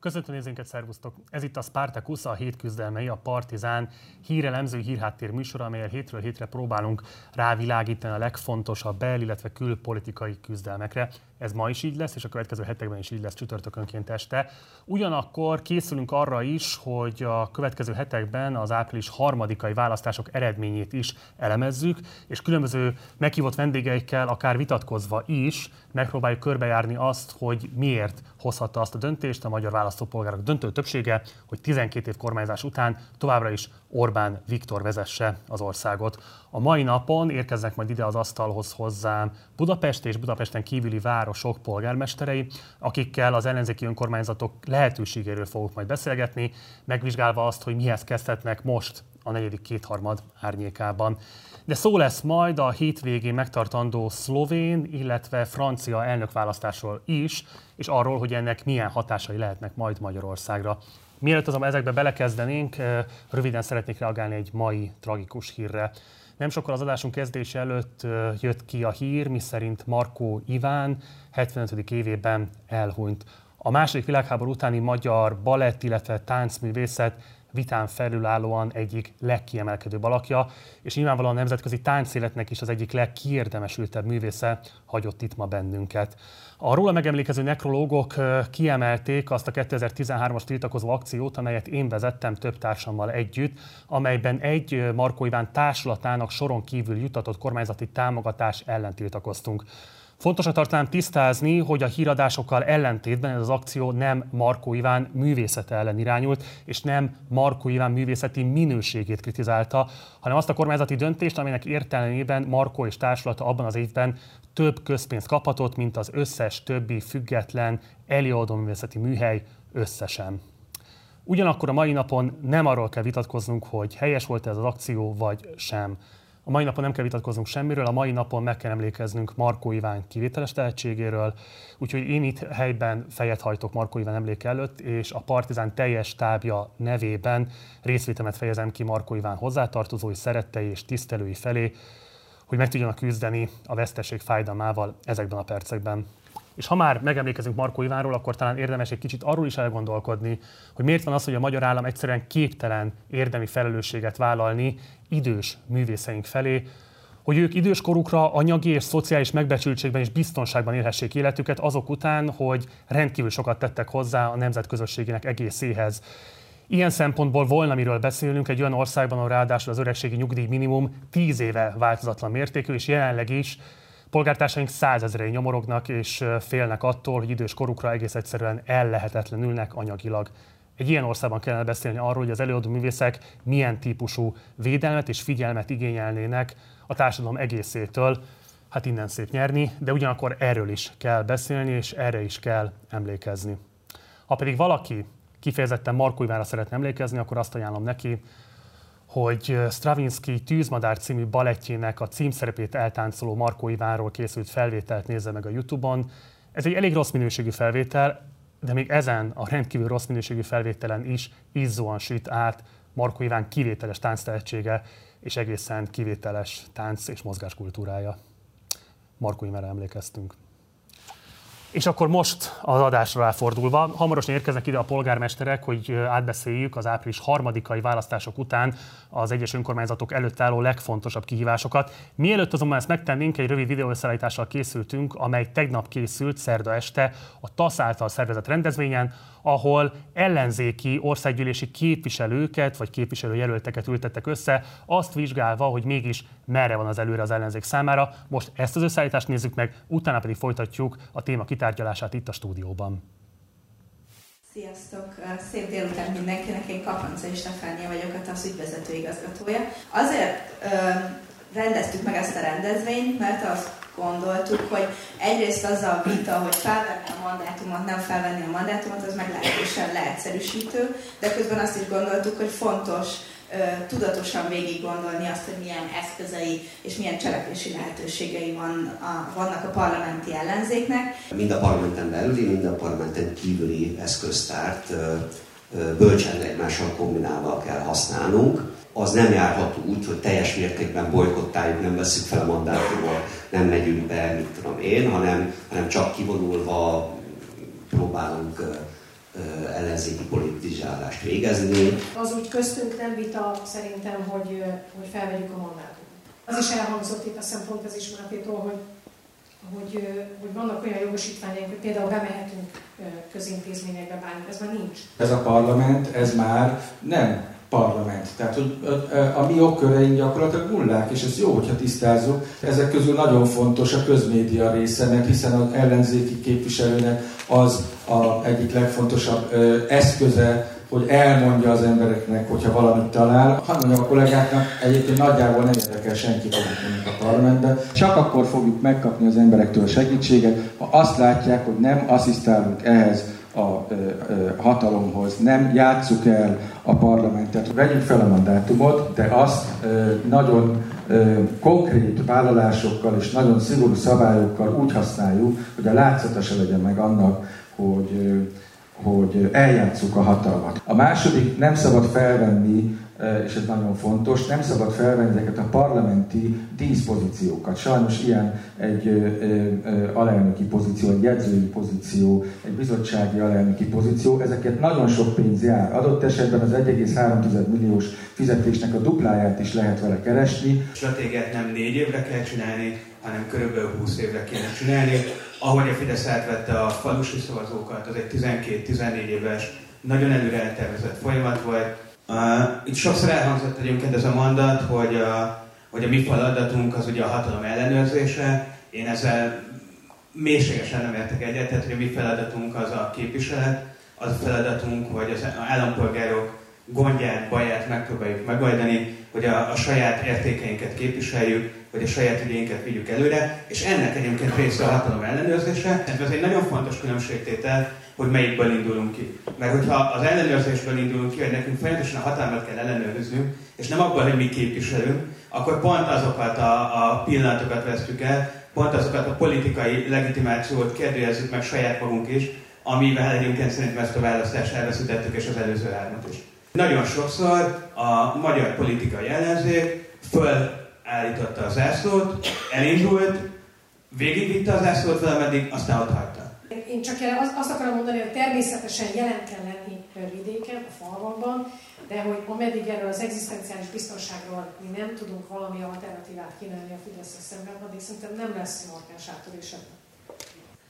Köszöntöm nézőinket, szervusztok! Ez itt a Spartacus, a hét küzdelmei, a Partizán hírelemző hírháttér műsor, amelyel hétről hétre próbálunk rávilágítani a legfontosabb bel, illetve külpolitikai küzdelmekre. Ez ma is így lesz, és a következő hetekben is így lesz csütörtökönként este. Ugyanakkor készülünk arra is, hogy a következő hetekben az április harmadikai választások eredményét is elemezzük, és különböző meghívott vendégeikkel, akár vitatkozva is, megpróbáljuk körbejárni azt, hogy miért hozhatta azt a döntést a magyar választópolgárok döntő többsége, hogy 12 év kormányzás után továbbra is Orbán Viktor vezesse az országot. A mai napon érkeznek majd ide az asztalhoz hozzám Budapest és Budapesten kívüli városok polgármesterei, akikkel az ellenzéki önkormányzatok lehetőségéről fogok majd beszélgetni, megvizsgálva azt, hogy mihez kezdhetnek most a negyedik kétharmad árnyékában. De szó lesz majd a hétvégén megtartandó szlovén, illetve francia elnökválasztásról is, és arról, hogy ennek milyen hatásai lehetnek majd Magyarországra. Mielőtt azonban ezekbe belekezdenénk, röviden szeretnék reagálni egy mai tragikus hírre. Nem sokkal az adásunk kezdése előtt jött ki a hír, miszerint Markó Iván 75. évében elhunyt. A második világháború utáni magyar balett, illetve táncművészet vitán felülállóan egyik legkiemelkedőbb alakja, és nyilvánvalóan a nemzetközi táncéletnek is az egyik legkiérdemesültebb művésze hagyott itt ma bennünket. A róla megemlékező nekrológok kiemelték azt a 2013-as tiltakozó akciót, amelyet én vezettem több társammal együtt, amelyben egy Markó Iván társulatának soron kívül jutatott kormányzati támogatás ellen tiltakoztunk. Fontosnak tartanám tisztázni, hogy a híradásokkal ellentétben ez az akció nem Markó Iván művészete ellen irányult, és nem Markó Iván művészeti minőségét kritizálta, hanem azt a kormányzati döntést, amelynek értelmében Markó és társulata abban az évben több közpénzt kaphatott, mint az összes többi független előadó művészeti műhely összesen. Ugyanakkor a mai napon nem arról kell vitatkoznunk, hogy helyes volt ez az akció, vagy sem. A mai napon nem kell vitatkoznunk semmiről, a mai napon meg kell emlékeznünk Markó Iván kivételes tehetségéről, úgyhogy én itt helyben fejet hajtok Markó Iván emléke előtt, és a Partizán teljes tábja nevében részvétemet fejezem ki Markó Iván hozzátartozói, szerettei és tisztelői felé, hogy meg tudjanak küzdeni a veszteség fájdalmával ezekben a percekben. És ha már megemlékezünk Markó Ivánról, akkor talán érdemes egy kicsit arról is elgondolkodni, hogy miért van az, hogy a magyar állam egyszerűen képtelen érdemi felelősséget vállalni idős művészeink felé, hogy ők idős korukra anyagi és szociális megbecsültségben és biztonságban élhessék életüket azok után, hogy rendkívül sokat tettek hozzá a nemzetközösségének egészéhez. Ilyen szempontból volna miről beszélnünk egy olyan országban, ahol ráadásul az öregségi nyugdíj minimum 10 éve változatlan mértékű, és jelenleg is polgártársaink százezrei nyomorognak és félnek attól, hogy idős korukra egész egyszerűen ellehetetlenülnek anyagilag. Egy ilyen országban kellene beszélni arról, hogy az előadó művészek milyen típusú védelmet és figyelmet igényelnének a társadalom egészétől. Hát innen szép nyerni, de ugyanakkor erről is kell beszélni, és erre is kell emlékezni. Ha pedig valaki kifejezetten Markó Ivánra szeretne emlékezni, akkor azt ajánlom neki, hogy Stravinsky Tűzmadár című balettjének a címszerepét eltáncoló Markó Ivánról készült felvételt nézze meg a Youtube-on. Ez egy elég rossz minőségű felvétel, de még ezen a rendkívül rossz minőségű felvételen is izzóan süt át Markó Iván kivételes tánctehetsége és egészen kivételes tánc és mozgáskultúrája. Markó Ivánra emlékeztünk. És akkor most az adásra ráfordulva, hamarosan érkeznek ide a polgármesterek, hogy átbeszéljük az április harmadikai választások után az egyes önkormányzatok előtt álló legfontosabb kihívásokat. Mielőtt azonban ezt megtennénk, egy rövid videóösszeállítással készültünk, amely tegnap készült szerda este a TASZ által szervezett rendezvényen, ahol ellenzéki országgyűlési képviselőket vagy képviselőjelölteket ültettek össze, azt vizsgálva, hogy mégis merre van az előre az ellenzék számára. Most ezt az összeállítást nézzük meg, utána pedig folytatjuk a téma kitárgyalását itt a stúdióban. Sziasztok! Szép délután mindenkinek, én Kapanca és Stefánia vagyok, a TASZ ügyvezető igazgatója. Azért rendeztük meg ezt a rendezvényt, mert azt gondoltuk, hogy egyrészt az a vita, hogy felvenni a mandátumot, nem felvenni a mandátumot, az meglehetősen leegyszerűsítő, de közben azt is gondoltuk, hogy fontos tudatosan végig gondolni azt, hogy milyen eszközei és milyen cselekvési lehetőségei van a, vannak a parlamenti ellenzéknek. Mind a parlamenten belüli, mind a parlamenten kívüli eszköztárt bölcsen egymással kombinálva kell használnunk. Az nem járható úgy, hogy teljes mértékben bolykottáljuk, nem veszük fel a mandátumot, nem megyünk be, mit tudom én, hanem, hanem csak kivonulva próbálunk ellenzéki politizálást végezni. Az úgy köztünk nem vita szerintem, hogy, hogy felvegyük a mandátumot. Az is elhangzott itt a szempont az ismeretétől, hogy hogy, hogy vannak olyan jogosítványaink, hogy például bemehetünk közintézményekbe bármi, ez már nincs. Ez a parlament, ez már nem parlament. Tehát, hogy a mi jogköreink gyakorlatilag nullák, és ez jó, hogyha tisztázzuk. Ezek közül nagyon fontos a közmédia része, mert hiszen az ellenzéki képviselőnek az a egyik legfontosabb eszköze hogy elmondja az embereknek, hogyha valamit talál. Hadd mondjam a kollégáknak, egyébként nagyjából nem érdekel senki, a parlamentben. Csak akkor fogjuk megkapni az emberektől segítséget, ha azt látják, hogy nem asszisztálunk ehhez a hatalomhoz, nem játsszuk el a parlamentet. Vegyük fel a mandátumot, de azt nagyon konkrét vállalásokkal és nagyon szigorú szabályokkal úgy használjuk, hogy a látszata se legyen meg annak, hogy hogy eljátszuk a hatalmat. A második, nem szabad felvenni, és ez nagyon fontos, nem szabad felvenni ezeket a parlamenti díszpozíciókat. Sajnos ilyen egy alelnöki pozíció, egy jegyzői pozíció, egy bizottsági alelnöki pozíció, ezeket nagyon sok pénz jár. Adott esetben az 1,3 milliós fizetésnek a dupláját is lehet vele keresni. Stratégiát nem négy évre kell csinálni, hanem körülbelül 20 évre kéne csinálni ahogy a Fidesz átvette a falusi szavazókat, az egy 12-14 éves, nagyon előre eltervezett folyamat volt. Uh, itt sokszor elhangzott egyébként ez a mondat, hogy a, hogy a mi feladatunk az ugye a hatalom ellenőrzése. Én ezzel mélységesen nem értek egyet, tehát hogy a mi feladatunk az a képviselet, az a feladatunk, hogy az állampolgárok gondját, baját megpróbáljuk megoldani, hogy a, a saját értékeinket képviseljük, hogy a saját ügyeinket vigyük előre, és ennek egyébként része a hatalom ellenőrzése. Ez egy nagyon fontos különbségtétel, hogy melyikből indulunk ki. Mert hogyha az ellenőrzésből indulunk ki, hogy nekünk folyamatosan a hatalmat kell ellenőriznünk, és nem abban, hogy mi képviselünk, akkor pont azokat a, a pillanatokat vesztük el, pont azokat a politikai legitimációt kérdezzük meg saját magunk is, amivel egyébként szerintem ezt a választást elveszítettük, és az előző hármat is. Nagyon sokszor a magyar politikai ellenzék fölállította az zászlót, elindult, végigvitte az zászlót valameddig, aztán ott hagyta. Én csak azt akarom mondani, hogy természetesen jelen kell lenni vidéken, a falvakban, de hogy ameddig erről az egzisztenciális biztonságról mi nem tudunk valami alternatívát kínálni a Fidesz szemben, addig szerintem nem lesz markáns áttörés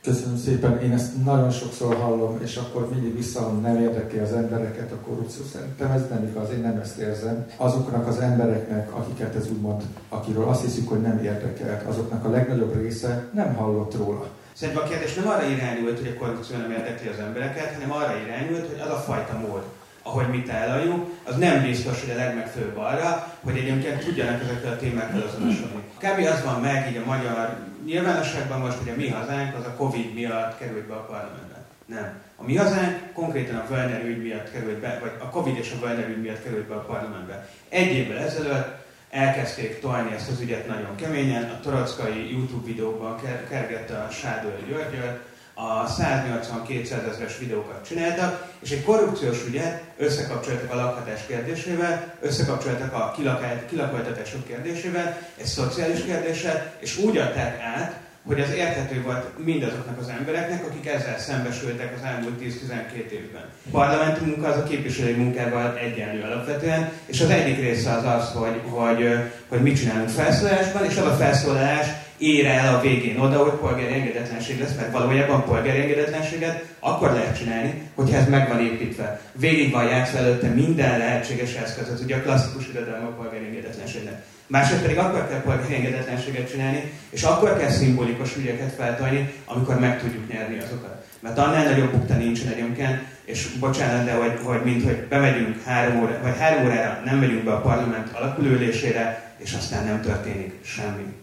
Köszönöm szépen, én ezt nagyon sokszor hallom, és akkor mindig visszahallom, nem érdekli az embereket a korrupció. Szerintem ez nem igaz, én nem ezt érzem. Azoknak az embereknek, akiket ez úgymond, akiről azt hiszük, hogy nem érdekelt, azoknak a legnagyobb része nem hallott róla. Szerintem a kérdés nem arra irányult, hogy a korrupció nem érdekli az embereket, hanem arra irányult, hogy az a fajta mód, ahogy mi tálaljuk, az nem biztos, hogy a legmegfőbb arra, hogy egyébként tudjanak ezekkel a témákkal azonosulni. Kb. az van meg így a magyar nyilvánosságban most, hogy a mi hazánk az a Covid miatt került be a parlamentbe. Nem. A mi hazánk konkrétan a Völner ügy miatt került be, vagy a Covid és a Völner ügy miatt került be a parlamentbe. Egy évvel ezelőtt elkezdték tolni ezt az ügyet nagyon keményen, a torockai YouTube videóban kergette a Sádor Györgyöt, a 180-200 ezeres videókat csináltak, és egy korrupciós ügyet összekapcsoltak a lakhatás kérdésével, összekapcsoltak a kilakoltatások kérdésével, egy szociális kérdéssel, és úgy adták át, hogy az érthető volt mindazoknak az embereknek, akik ezzel szembesültek az elmúlt 10-12 évben. A parlamenti munka az a képviselői munkával egyenlő alapvetően, és az egyik része az az, hogy, hogy, hogy mit csinálunk felszólásban, és az a felszólalás ér el a végén oda, hogy polgári engedetlenség lesz, mert valójában polgári engedetlenséget akkor lehet csinálni, hogyha ez meg van építve. Végig van játszva előtte minden lehetséges eszköz, ez ugye a klasszikus irodalom a polgári engedetlenségnek. Másrészt pedig akkor kell polgári engedetlenséget csinálni, és akkor kell szimbolikus ügyeket feltolni, amikor meg tudjuk nyerni azokat. Mert annál nagyobb bukta nincsen egyébként, és bocsánat, de hogy, hogy mint hogy bemegyünk három óra, vagy három órára nem megyünk be a parlament alakulőülésére, és aztán nem történik semmi.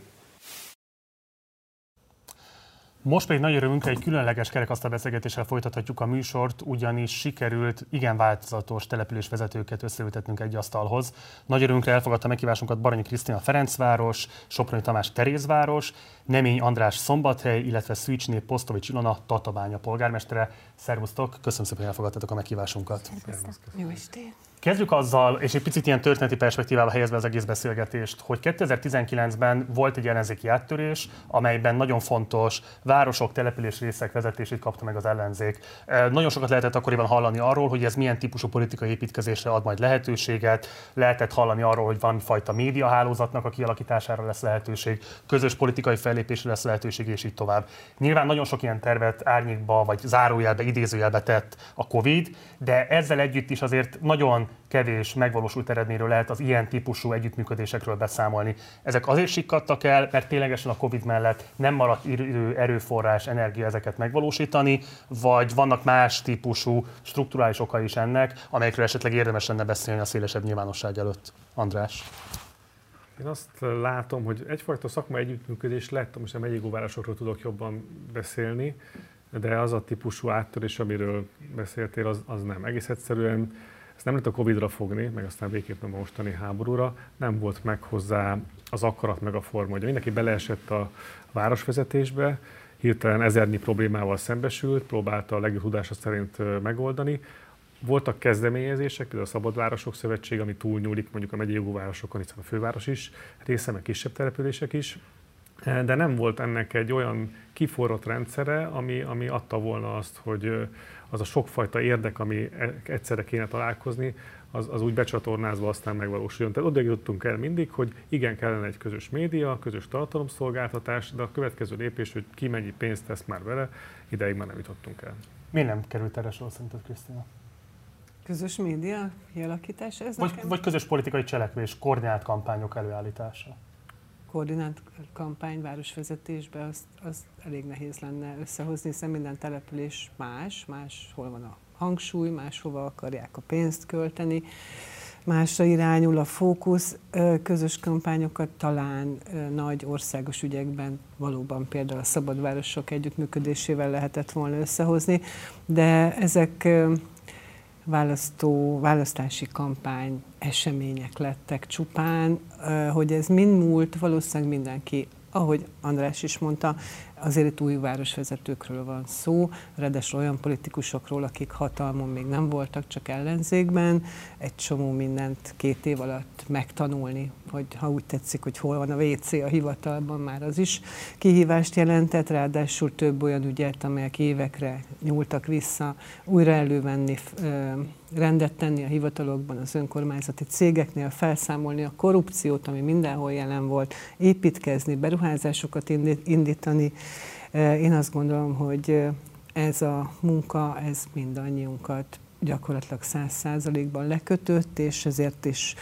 Most pedig nagy örömünkre egy különleges kerekasztal beszélgetéssel folytathatjuk a műsort, ugyanis sikerült igen változatos településvezetőket összeültetnünk egy asztalhoz. Nagy örömünkre elfogadta meghívásunkat Baranyi Krisztina Ferencváros, Soproni Tamás Terézváros, Nemény András Szombathely, illetve Szűcsné Posztovics Ilona Tatabánya polgármestere. Szervusztok, köszönöm szépen, hogy elfogadtatok a meghívásunkat. Jó estét! Kezdjük azzal, és egy picit ilyen történeti perspektívába helyezve az egész beszélgetést, hogy 2019-ben volt egy ellenzéki áttörés, amelyben nagyon fontos városok, település részek vezetését kapta meg az ellenzék. Nagyon sokat lehetett akkoriban hallani arról, hogy ez milyen típusú politikai építkezésre ad majd lehetőséget, lehetett hallani arról, hogy van fajta médiahálózatnak a kialakítására lesz lehetőség, közös politikai fellépésre lesz lehetőség, és így tovább. Nyilván nagyon sok ilyen tervet árnyékba vagy zárójelbe, idézőjelbe tett a COVID, de ezzel együtt is azért nagyon kevés megvalósult eredményről lehet az ilyen típusú együttműködésekről beszámolni. Ezek azért sikkadtak el, mert ténylegesen a COVID mellett nem maradt idő, erőforrás, energia ezeket megvalósítani, vagy vannak más típusú strukturális okai is ennek, amelyekről esetleg érdemes lenne beszélni a szélesebb nyilvánosság előtt. András. Én azt látom, hogy egyfajta szakmai együttműködés lett, most a megyégóvárosokról tudok jobban beszélni, de az a típusú áttörés, amiről beszéltél, az, az nem. Egész egyszerűen nem lehet a Covid-ra fogni, meg aztán végképp a mostani háborúra, nem volt meg hozzá az akarat meg a forma. Ugye mindenki beleesett a városvezetésbe, hirtelen ezernyi problémával szembesült, próbálta a legjobb tudása szerint megoldani. Voltak kezdeményezések, például a Szabadvárosok Szövetség, ami túlnyúlik mondjuk a megyei városokon, hiszen a főváros is része, meg kisebb települések is, de nem volt ennek egy olyan kiforrott rendszere, ami, ami adta volna azt, hogy az a sokfajta érdek, ami e, egyszerre kéne találkozni, az, az úgy becsatornázva aztán megvalósuljon. Tehát oda jutottunk el mindig, hogy igen, kellene egy közös média, közös tartalomszolgáltatás, de a következő lépés, hogy ki mennyi pénzt tesz már vele, ideig már nem jutottunk el. Mi nem került erre sor szerinted, Krisztina? Közös média kialakítása? Ez vagy, nekem... vagy közös politikai cselekvés, koordinált kampányok előállítása? Koordinált kampány városvezetésbe, az, az elég nehéz lenne összehozni, hiszen minden település más, más hol van a hangsúly, máshova akarják a pénzt költeni, másra irányul a fókusz. Közös kampányokat talán nagy országos ügyekben valóban például a szabadvárosok együttműködésével lehetett volna összehozni, de ezek választó, választási kampány események lettek csupán, hogy ez mind múlt, valószínűleg mindenki, ahogy András is mondta, azért itt új városvezetőkről van szó, redesről olyan politikusokról, akik hatalmon még nem voltak, csak ellenzékben, egy csomó mindent két év alatt megtanulni, hogy ha úgy tetszik, hogy hol van a WC a hivatalban, már az is kihívást jelentett, ráadásul több olyan ügyet, amelyek évekre nyúltak vissza, újra elővenni, rendet tenni a hivatalokban, az önkormányzati cégeknél, felszámolni a korrupciót, ami mindenhol jelen volt, építkezni, beruházásokat indítani. Én azt gondolom, hogy ez a munka, ez mindannyiunkat gyakorlatilag száz százalékban lekötött, és ezért is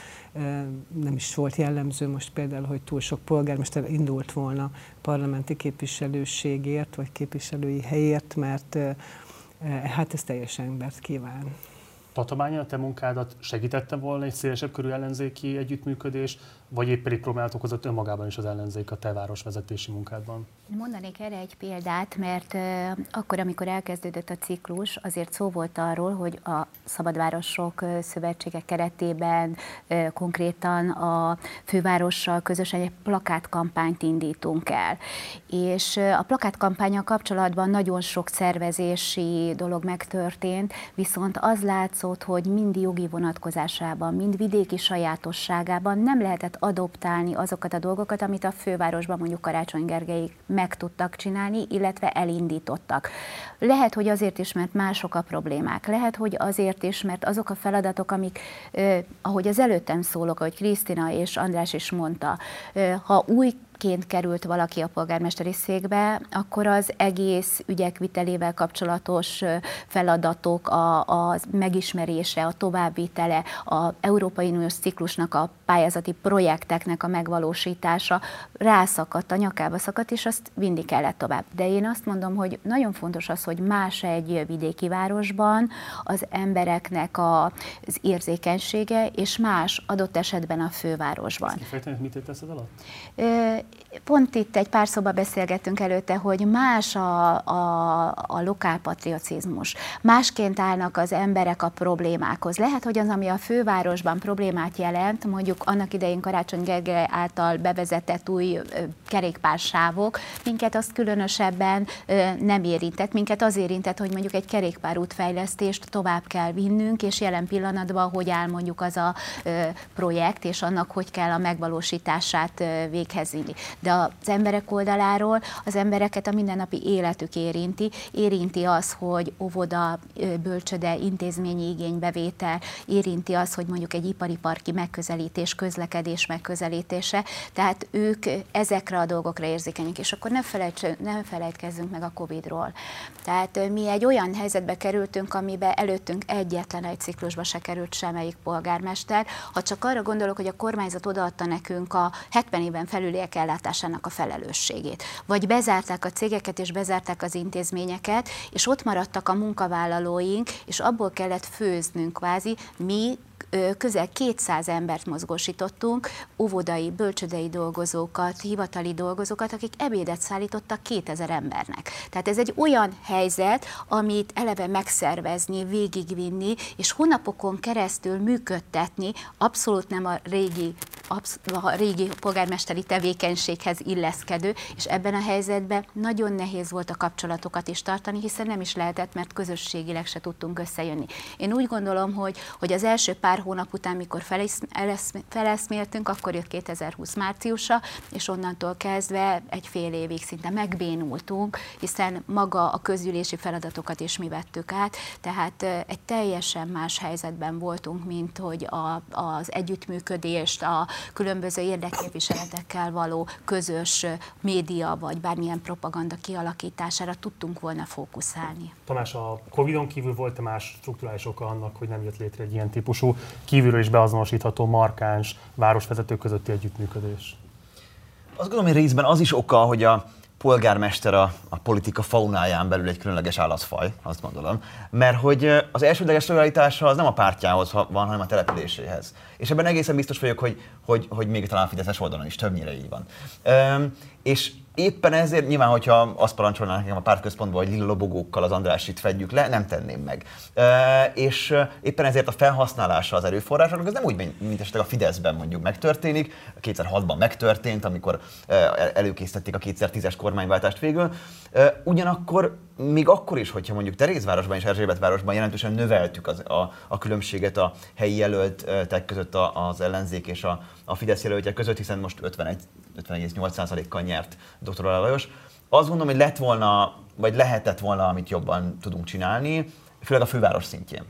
nem is volt jellemző most például, hogy túl sok polgármester indult volna parlamenti képviselőségért, vagy képviselői helyért, mert hát ez teljesen embert kíván. Tatabánya, a te munkádat segítette volna egy szélesebb körű ellenzéki együttműködés, vagy épp pedig próbáltok hozott önmagában is az ellenzék a te városvezetési munkádban? Mondanék erre egy példát, mert akkor, amikor elkezdődött a ciklus, azért szó volt arról, hogy a Szabadvárosok Szövetsége keretében konkrétan a fővárossal közösen egy plakátkampányt indítunk el. És a plakátkampánya kapcsolatban nagyon sok szervezési dolog megtörtént, viszont az látszott, hogy mind jogi vonatkozásában, mind vidéki sajátosságában nem lehetett adoptálni azokat a dolgokat, amit a fővárosban mondjuk Karácsony Gergely meg tudtak csinálni, illetve elindítottak. Lehet, hogy azért is, mert mások a problémák. Lehet, hogy azért is, mert azok a feladatok, amik, eh, ahogy az előttem szólok, ahogy Krisztina és András is mondta, eh, ha új ként került valaki a polgármesteri székbe, akkor az egész ügyek vitelével kapcsolatos feladatok, a, a megismerése, a továbbvitele, a Európai Uniós ciklusnak a pályázati projekteknek a megvalósítása rászakadt, a nyakába szakadt, és azt vinni kellett tovább. De én azt mondom, hogy nagyon fontos az, hogy más egy vidéki városban az embereknek a, az érzékenysége, és más adott esetben a fővárosban. Ezt mit értesz alatt? Pont itt egy pár szóba beszélgettünk előtte, hogy más a, a, a lokálpatriotizmus. Másként állnak az emberek a problémákhoz. Lehet, hogy az, ami a fővárosban problémát jelent, mondjuk annak idején Karácsony Gergely által bevezetett új kerékpársávok, minket azt különösebben nem érintett. Minket az érintett, hogy mondjuk egy kerékpárútfejlesztést tovább kell vinnünk, és jelen pillanatban hogy áll mondjuk az a projekt, és annak hogy kell a megvalósítását véghez vinni. De az emberek oldaláról az embereket a mindennapi életük érinti. Érinti az, hogy óvoda, bölcsöde, intézményi igénybevétel, érinti az, hogy mondjuk egy ipari parki megközelítés, közlekedés megközelítése. Tehát ők ezekre a dolgokra érzékenyek, és akkor ne, felejts, ne felejtkezzünk meg a Covid-ról. Tehát mi egy olyan helyzetbe kerültünk, amiben előttünk egyetlen egy ciklusba se került semmelyik polgármester. Ha csak arra gondolok, hogy a kormányzat odaadta nekünk a 70 éven felüliek ellátásának a felelősségét, vagy bezárták a cégeket és bezárták az intézményeket, és ott maradtak a munkavállalóink, és abból kellett főznünk kvázi, mi közel 200 embert mozgósítottunk, óvodai, bölcsödei dolgozókat, hivatali dolgozókat, akik ebédet szállítottak 2000 embernek. Tehát ez egy olyan helyzet, amit eleve megszervezni, végigvinni, és hónapokon keresztül működtetni, abszolút nem a régi, a régi polgármesteri tevékenységhez illeszkedő, és ebben a helyzetben nagyon nehéz volt a kapcsolatokat is tartani, hiszen nem is lehetett, mert közösségileg se tudtunk összejönni. Én úgy gondolom, hogy, hogy az első pár hónap után, mikor feleszméltünk, akkor jött 2020 márciusa, és onnantól kezdve egy fél évig szinte megbénultunk, hiszen maga a közülési feladatokat is mi vettük át, tehát egy teljesen más helyzetben voltunk, mint hogy a, az együttműködést, a különböző érdekképviseletekkel való közös média vagy bármilyen propaganda kialakítására tudtunk volna fókuszálni. Tamás, a Covid-on kívül volt-e más strukturális oka annak, hogy nem jött létre egy ilyen típusú kívülről is beazonosítható markáns városvezetők közötti együttműködés? Azt gondolom, hogy részben az is oka, hogy a polgármester a, a politika faunáján belül egy különleges állatfaj, azt gondolom. Mert hogy az elsődleges lojalitása az nem a pártjához van, hanem a településéhez. És ebben egészen biztos vagyok, hogy, hogy, hogy még talán a Fideszes oldalon is többnyire így van. Üm, és éppen ezért nyilván, hogyha azt parancsolnánk nekem a pártközpontban, hogy lila lobogókkal az Andrásit fedjük le, nem tenném meg. E, és éppen ezért a felhasználása az erőforrásoknak, ez nem úgy, mint esetleg a Fideszben mondjuk megtörténik, 2006-ban megtörtént, amikor előkészítették a 2010-es kormányváltást végül. E, ugyanakkor még akkor is, hogyha mondjuk Terézvárosban és Erzsébetvárosban jelentősen növeltük az, a, a különbséget a helyi jelöltek között az ellenzék és a, a Fidesz jelöltje között, hiszen most 51 50,8%-kal nyert dr. Lajos. Azt gondolom, hogy lett volna, vagy lehetett volna, amit jobban tudunk csinálni, főleg a főváros szintjén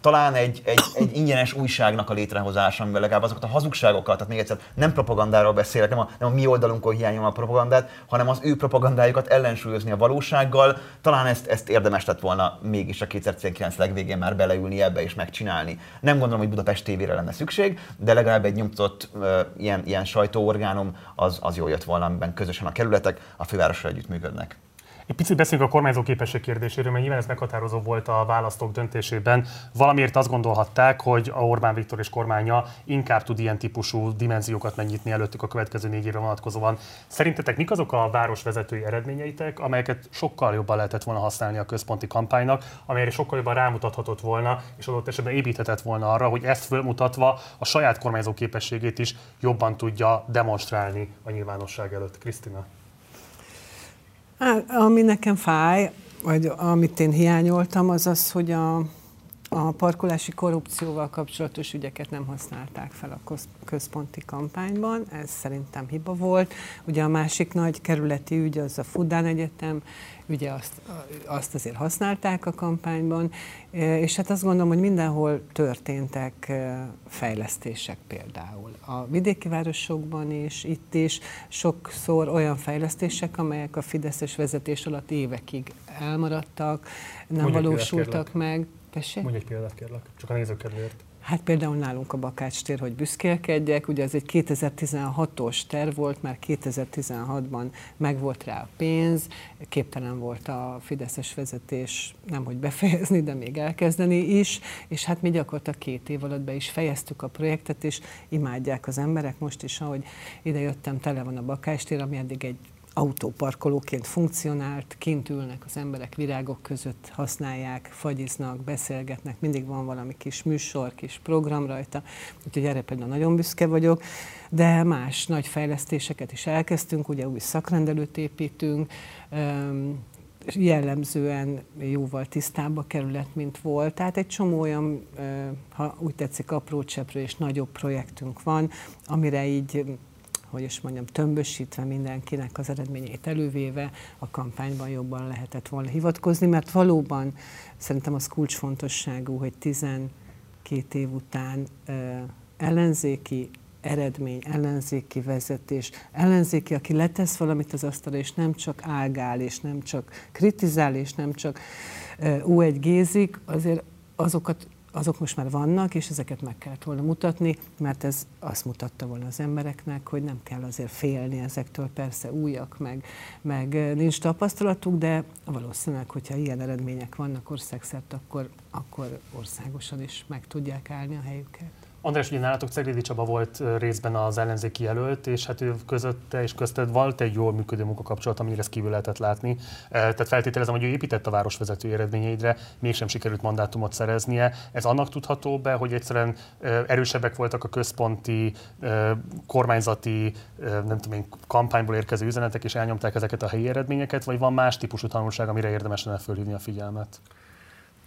talán egy, egy, egy ingyenes újságnak a létrehozása, amivel legalább azokat a hazugságokat, tehát még egyszer nem propagandáról beszélek, nem a, nem a mi oldalunkon hiányom a propagandát, hanem az ő propagandájukat ellensúlyozni a valósággal, talán ezt, ezt érdemes lett volna mégis a 2019 legvégén már beleülni ebbe és megcsinálni. Nem gondolom, hogy Budapest tévére lenne szükség, de legalább egy nyomtott uh, ilyen, ilyen sajtóorgánum az, az jól jött volna, amiben közösen a kerületek a fővárosra együtt működnek. Egy picit beszélünk a kormányzó képesség kérdéséről, mert nyilván ez meghatározó volt a választók döntésében. Valamiért azt gondolhatták, hogy a Orbán Viktor és kormánya inkább tud ilyen típusú dimenziókat megnyitni előttük a következő négy évre vonatkozóan. Szerintetek mik azok a városvezetői eredményeitek, amelyeket sokkal jobban lehetett volna használni a központi kampánynak, amelyre sokkal jobban rámutathatott volna, és adott esetben építhetett volna arra, hogy ezt fölmutatva a saját kormányzó képességét is jobban tudja demonstrálni a nyilvánosság előtt. Krisztina. Hát, ami nekem fáj, vagy amit én hiányoltam, az az, hogy a, a parkolási korrupcióval kapcsolatos ügyeket nem használták fel a központi kampányban, ez szerintem hiba volt. Ugye a másik nagy kerületi ügy az a Fudán Egyetem, ugye azt, azt azért használták a kampányban, és hát azt gondolom, hogy mindenhol történtek fejlesztések például. A vidéki városokban is, itt is sokszor olyan fejlesztések, amelyek a Fideszes vezetés alatt évekig elmaradtak, nem Mondjuk valósultak meg. Tessék? Mondj egy példát kérlek, csak a nézők kedvéért. Hát például nálunk a Bakács tér, hogy büszkélkedjek, ugye ez egy 2016-os terv volt, már 2016-ban megvolt rá a pénz, képtelen volt a Fideszes vezetés nem hogy befejezni, de még elkezdeni is, és hát mi gyakorlatilag két év alatt be is fejeztük a projektet, és imádják az emberek. Most is, ahogy ide jöttem, tele van a Bakács tér, ami eddig egy autóparkolóként funkcionált, kint ülnek az emberek virágok között, használják, fagyiznak, beszélgetnek, mindig van valami kis műsor, kis program rajta, úgyhogy erre például nagyon büszke vagyok, de más nagy fejlesztéseket is elkezdtünk, ugye új szakrendelőt építünk, jellemzően jóval tisztább kerület, mint volt. Tehát egy csomó olyan, ha úgy tetszik, apró cseprő és nagyobb projektünk van, amire így hogy is mondjam, tömbösítve mindenkinek az eredményeit elővéve a kampányban jobban lehetett volna hivatkozni, mert valóban szerintem az kulcsfontosságú, hogy 12 év után ellenzéki eredmény, ellenzéki vezetés, ellenzéki, aki letesz valamit az asztalra, és nem csak ágál, és nem csak kritizál, és nem csak ú egy gézik, azért azokat azok most már vannak, és ezeket meg kellett volna mutatni, mert ez azt mutatta volna az embereknek, hogy nem kell azért félni ezektől, persze újak, meg, meg nincs tapasztalatuk, de valószínűleg, hogyha ilyen eredmények vannak országszerte, akkor, akkor országosan is meg tudják állni a helyüket. András, ugye nálatok Ceglédi Csaba volt részben az ellenzéki jelölt, és hát ő közötte és közted volt egy jól működő munkakapcsolat, amire ezt kívül lehetett látni. Tehát feltételezem, hogy ő épített a városvezető eredményeidre, mégsem sikerült mandátumot szereznie. Ez annak tudható be, hogy egyszerűen erősebbek voltak a központi, kormányzati, nem tudom én, kampányból érkező üzenetek, és elnyomták ezeket a helyi eredményeket, vagy van más típusú tanulság, amire érdemes lenne fölhívni a figyelmet?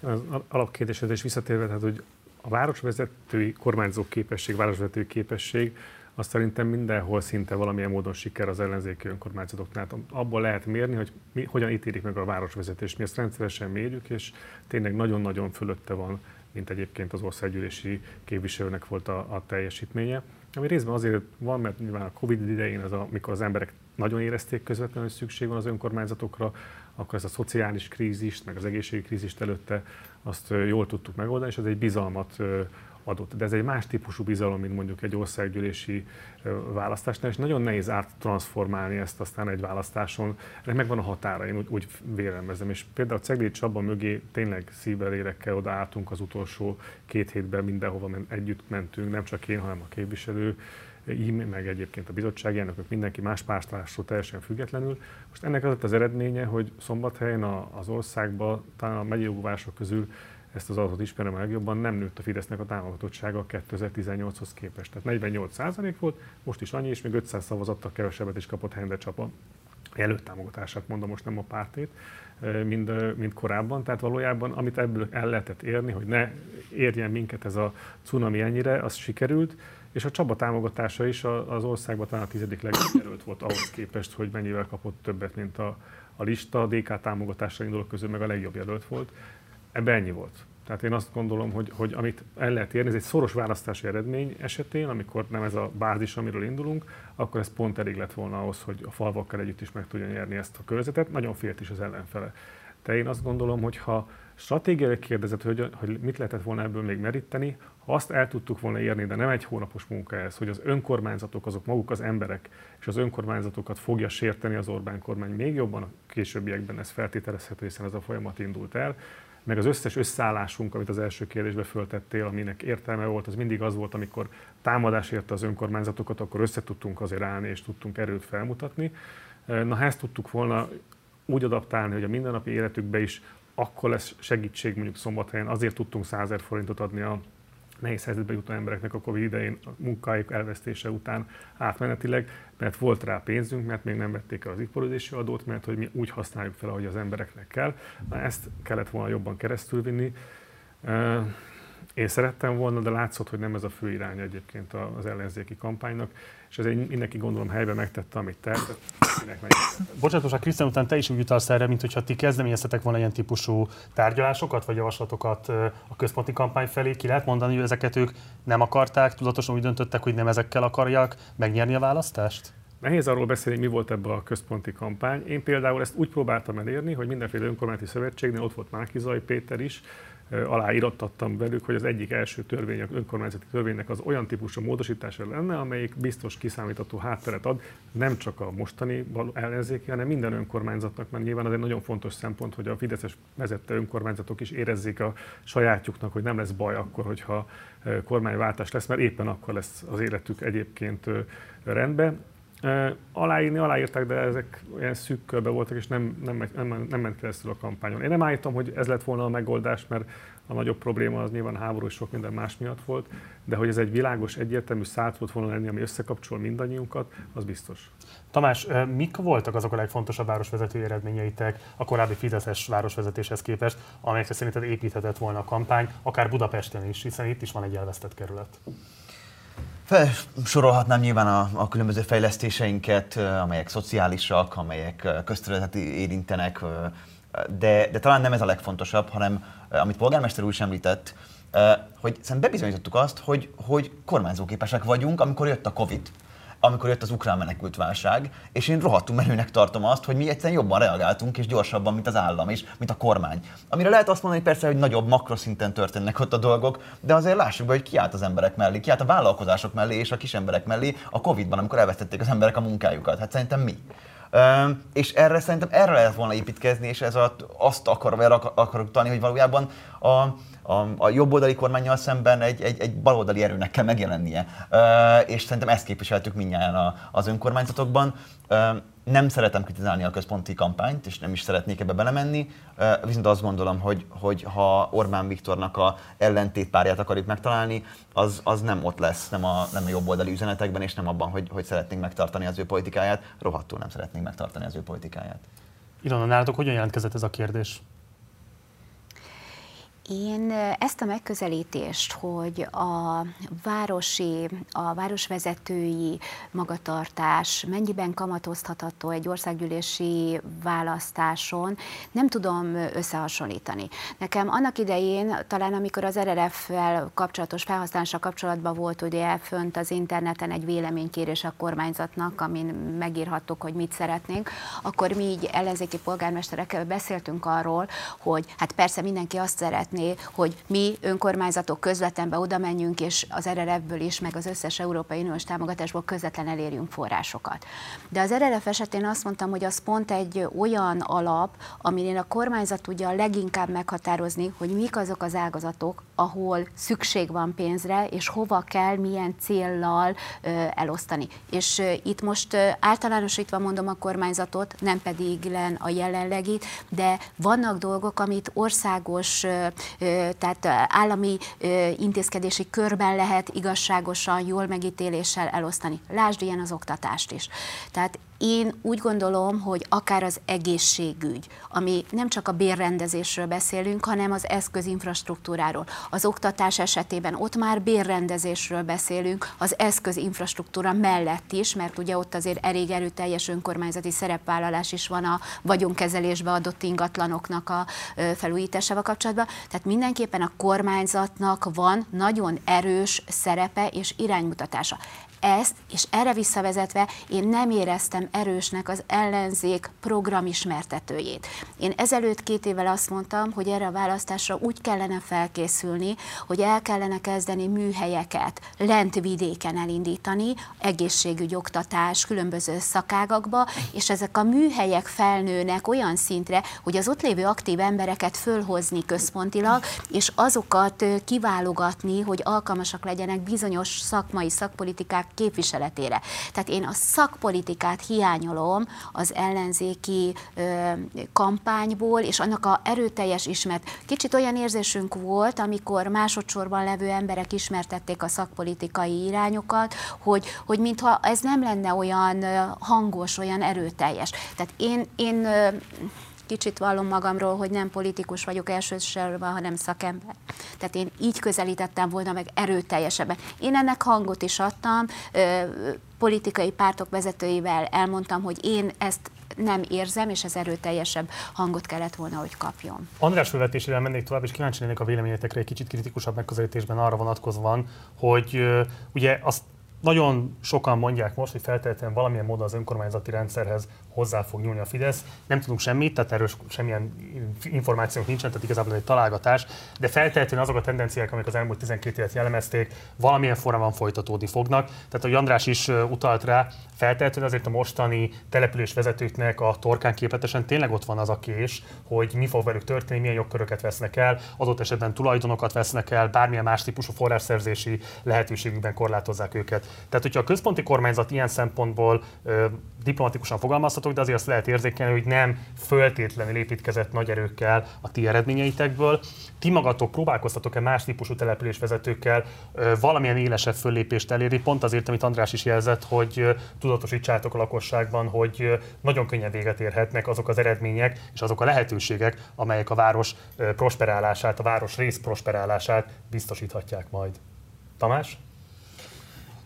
Az alapkérdéshez is visszatérve, tehát, hogy a városvezetői kormányzó képesség, városvezetői képesség, azt szerintem mindenhol szinte valamilyen módon siker az ellenzéki önkormányzatoknál. Abból lehet mérni, hogy mi, hogyan ítélik meg a városvezetést. Mi ezt rendszeresen mérjük, és tényleg nagyon-nagyon fölötte van, mint egyébként az országgyűlési képviselőnek volt a, a teljesítménye. Ami részben azért van, mert nyilván a Covid idején, az a, amikor az emberek nagyon érezték közvetlenül, hogy szükség van az önkormányzatokra, akkor ez a szociális krízist, meg az egészségi krízist előtte azt jól tudtuk megoldani, és ez egy bizalmat adott. De ez egy más típusú bizalom, mint mondjuk egy országgyűlési választásnál, és nagyon nehéz áttransformálni ezt aztán egy választáson. Ennek megvan a határa, én úgy, úgy vélelmezem. És például a Ceglét Csaba mögé tényleg szívvel érekkel odaálltunk az utolsó két hétben mindenhova együtt mentünk, nem csak én, hanem a képviselő, meg egyébként a bizottsági elnökök, mindenki más pártásról teljesen függetlenül. Most ennek az az eredménye, hogy szombathelyen az országban, talán a megyei közül ezt az adatot ismerem a legjobban, nem nőtt a Fidesznek a támogatottsága 2018-hoz képest. Tehát 48 százalék volt, most is annyi, és még 500 szavazattal kevesebbet is kapott Hende Csapa támogatását, mondom most nem a pártét, mint, mint korábban. Tehát valójában, amit ebből el lehetett érni, hogy ne érjen minket ez a cunami ennyire, az sikerült. És a Csaba támogatása is az országban talán a tizedik legjobb volt ahhoz képest, hogy mennyivel kapott többet, mint a, a lista. A DK támogatása indulók közül meg a legjobb jelölt volt. Ebben ennyi volt. Tehát én azt gondolom, hogy, hogy amit el lehet érni, ez egy szoros választási eredmény esetén, amikor nem ez a bázis, amiről indulunk, akkor ez pont elég lett volna ahhoz, hogy a falvakkal együtt is meg tudja nyerni ezt a körzetet. Nagyon félt is az ellenfele. De én azt gondolom, hogy ha stratégiai kérdezett, hogy, hogy mit lehetett volna ebből még meríteni, azt el tudtuk volna érni, de nem egy hónapos munka ez, hogy az önkormányzatok, azok maguk az emberek, és az önkormányzatokat fogja sérteni az Orbán kormány. Még jobban a későbbiekben ez feltételezhető, hiszen ez a folyamat indult el, meg az összes összeállásunk, amit az első kérdésbe föltettél, aminek értelme volt, az mindig az volt, amikor támadás érte az önkormányzatokat, akkor összetudtunk azért állni, és tudtunk erőt felmutatni. Na, ha ezt tudtuk volna úgy adaptálni, hogy a mindennapi életükbe is akkor lesz segítség mondjuk szombathelyen, azért tudtunk 100 forintot adni a nehéz helyzetbe jutó embereknek a Covid idején a munkájuk elvesztése után átmenetileg, mert volt rá pénzünk, mert még nem vették el az iparozési adót, mert hogy mi úgy használjuk fel, ahogy az embereknek kell. Na ezt kellett volna jobban keresztülvinni. Én szerettem volna, de látszott, hogy nem ez a fő irány egyébként az ellenzéki kampánynak, és ezért mindenki gondolom helyben megtette, amit tervezett. Bocsánatosak, Krisztián, után te is úgy utalsz erre, mint hogyha ti kezdeményeztetek volna ilyen típusú tárgyalásokat vagy javaslatokat a központi kampány felé. Ki lehet mondani, hogy ezeket ők nem akarták, tudatosan úgy döntöttek, hogy nem ezekkel akarják megnyerni a választást? Nehéz arról beszélni, mi volt ebbe a központi kampány. Én például ezt úgy próbáltam elérni, hogy mindenféle önkormányzati szövetségnél ott volt Márkizai Péter is, aláírottattam velük, hogy az egyik első törvény, az önkormányzati törvénynek az olyan típusú módosítása lenne, amelyik biztos kiszámítható hátteret ad, nem csak a mostani ellenzéki, hanem minden önkormányzatnak, mert nyilván az egy nagyon fontos szempont, hogy a Fideszes vezette önkormányzatok is érezzék a sajátjuknak, hogy nem lesz baj akkor, hogyha kormányváltás lesz, mert éppen akkor lesz az életük egyébként rendben. Aláírni aláírták, de ezek olyan szűk körbe voltak, és nem, nem, nem, nem ment keresztül a kampányon. Én nem állítom, hogy ez lett volna a megoldás, mert a nagyobb probléma az nyilván háború sok minden más miatt volt, de hogy ez egy világos, egyértelmű szállt volt volna lenni, ami összekapcsol mindannyiunkat, az biztos. Tamás, mik voltak azok a legfontosabb városvezetői eredményeitek a korábbi Fideszes városvezetéshez képest, amelyekre szerinted építhetett volna a kampány, akár Budapesten is, hiszen itt is van egy elvesztett kerület? Felsorolhatnám nyilván a, a különböző fejlesztéseinket, amelyek szociálisak, amelyek közterületet érintenek, de, de talán nem ez a legfontosabb, hanem amit polgármester úr is említett, hogy szerintem bebizonyítottuk azt, hogy, hogy kormányzóképesek vagyunk, amikor jött a Covid amikor jött az ukrán menekült válság, és én rohadtul menőnek tartom azt, hogy mi egyszerűen jobban reagáltunk, és gyorsabban, mint az állam, és mint a kormány. Amire lehet azt mondani persze, hogy nagyobb makroszinten történnek ott a dolgok, de azért lássuk be, hogy kiállt az emberek mellé, kiállt a vállalkozások mellé és a kis emberek mellé a Covid-ban, amikor elvesztették az emberek a munkájukat. Hát szerintem mi? és erre szerintem erre lehet volna építkezni, és ez azt akar, akarok tanulni, hogy valójában a, a, a jobboldali kormányjal szemben egy, egy, egy baloldali erőnek kell megjelennie. És szerintem ezt képviseltük mindjárt az önkormányzatokban. Nem szeretem kritizálni a központi kampányt, és nem is szeretnék ebbe belemenni, viszont azt gondolom, hogy, hogy ha Orbán Viktornak a ellentétpárját akarjuk megtalálni, az, az nem ott lesz, nem a, nem a jobboldali üzenetekben, és nem abban, hogy, hogy szeretnénk megtartani az ő politikáját. Rohadtul nem szeretnénk megtartani az ő politikáját. Ilona, nálatok hogyan jelentkezett ez a kérdés? Én ezt a megközelítést, hogy a városi, a városvezetői magatartás mennyiben kamatoztatható egy országgyűlési választáson, nem tudom összehasonlítani. Nekem annak idején, talán amikor az RRF-fel kapcsolatos felhasználása kapcsolatban volt ugye fönt az interneten egy véleménykérés a kormányzatnak, amin megírhattuk, hogy mit szeretnénk, akkor mi így ellenzéki polgármesterek beszéltünk arról, hogy hát persze mindenki azt szeretné, szeretné, hogy mi önkormányzatok közvetlenbe oda menjünk, és az RRF-ből is, meg az összes Európai Uniós támogatásból közvetlen elérjünk forrásokat. De az RRF esetén azt mondtam, hogy az pont egy olyan alap, amin a kormányzat tudja leginkább meghatározni, hogy mik azok az ágazatok, ahol szükség van pénzre, és hova kell, milyen céllal elosztani. És itt most általánosítva mondom a kormányzatot, nem pedig len a jelenlegit, de vannak dolgok, amit országos tehát állami intézkedési körben lehet igazságosan, jól megítéléssel elosztani. Lásd ilyen az oktatást is. Tehát én úgy gondolom, hogy akár az egészségügy, ami nem csak a bérrendezésről beszélünk, hanem az eszközinfrastruktúráról. Az oktatás esetében ott már bérrendezésről beszélünk, az eszközinfrastruktúra mellett is, mert ugye ott azért elég erőteljes önkormányzati szerepvállalás is van a vagyonkezelésbe adott ingatlanoknak a felújításával kapcsolatban. Tehát mindenképpen a kormányzatnak van nagyon erős szerepe és iránymutatása ezt, és erre visszavezetve én nem éreztem erősnek az ellenzék programismertetőjét. Én ezelőtt két évvel azt mondtam, hogy erre a választásra úgy kellene felkészülni, hogy el kellene kezdeni műhelyeket lent vidéken elindítani, egészségügy, oktatás, különböző szakágakba, és ezek a műhelyek felnőnek olyan szintre, hogy az ott lévő aktív embereket fölhozni központilag, és azokat kiválogatni, hogy alkalmasak legyenek bizonyos szakmai szakpolitikák képviseletére. Tehát én a szakpolitikát hiányolom az ellenzéki ö, kampányból, és annak a erőteljes ismert. Kicsit olyan érzésünk volt, amikor másodszorban levő emberek ismertették a szakpolitikai irányokat, hogy, hogy mintha ez nem lenne olyan hangos, olyan erőteljes. Tehát én, én kicsit vallom magamról, hogy nem politikus vagyok elsősorban, hanem szakember. Tehát én így közelítettem volna meg erőteljesebben. Én ennek hangot is adtam, politikai pártok vezetőivel elmondtam, hogy én ezt nem érzem, és ez erőteljesebb hangot kellett volna, hogy kapjon. András felvetésére mennék tovább, és kíváncsi lennék a véleményetekre egy kicsit kritikusabb megközelítésben arra vonatkozóan, hogy ugye azt nagyon sokan mondják most, hogy feltétlenül valamilyen módon az önkormányzati rendszerhez hozzá fog nyúlni a Fidesz. Nem tudunk semmit, tehát erről semmilyen információnk nincsen, tehát igazából egy találgatás, de feltétlenül azok a tendenciák, amik az elmúlt 12 évet jellemezték, valamilyen formában folytatódni fognak. Tehát, a András is utalt rá, feltétlenül azért a mostani település vezetőknek a torkán képletesen tényleg ott van az a kés, hogy mi fog velük történni, milyen jogköröket vesznek el, adott esetben tulajdonokat vesznek el, bármilyen más típusú forrásszerzési lehetőségükben korlátozzák őket. Tehát, hogyha a központi kormányzat ilyen szempontból ö, diplomatikusan fogalmazhatok, de azért azt lehet érzékelni, hogy nem föltétlenül építkezett nagy erőkkel a ti eredményeitekből. Ti magatok próbálkoztatok-e más típusú településvezetőkkel valamilyen élesebb föllépést elérni, pont azért, amit András is jelzett, hogy tudatosítsátok a lakosságban, hogy nagyon könnyen véget érhetnek azok az eredmények és azok a lehetőségek, amelyek a város prosperálását, a város rész prosperálását biztosíthatják majd. Tamás?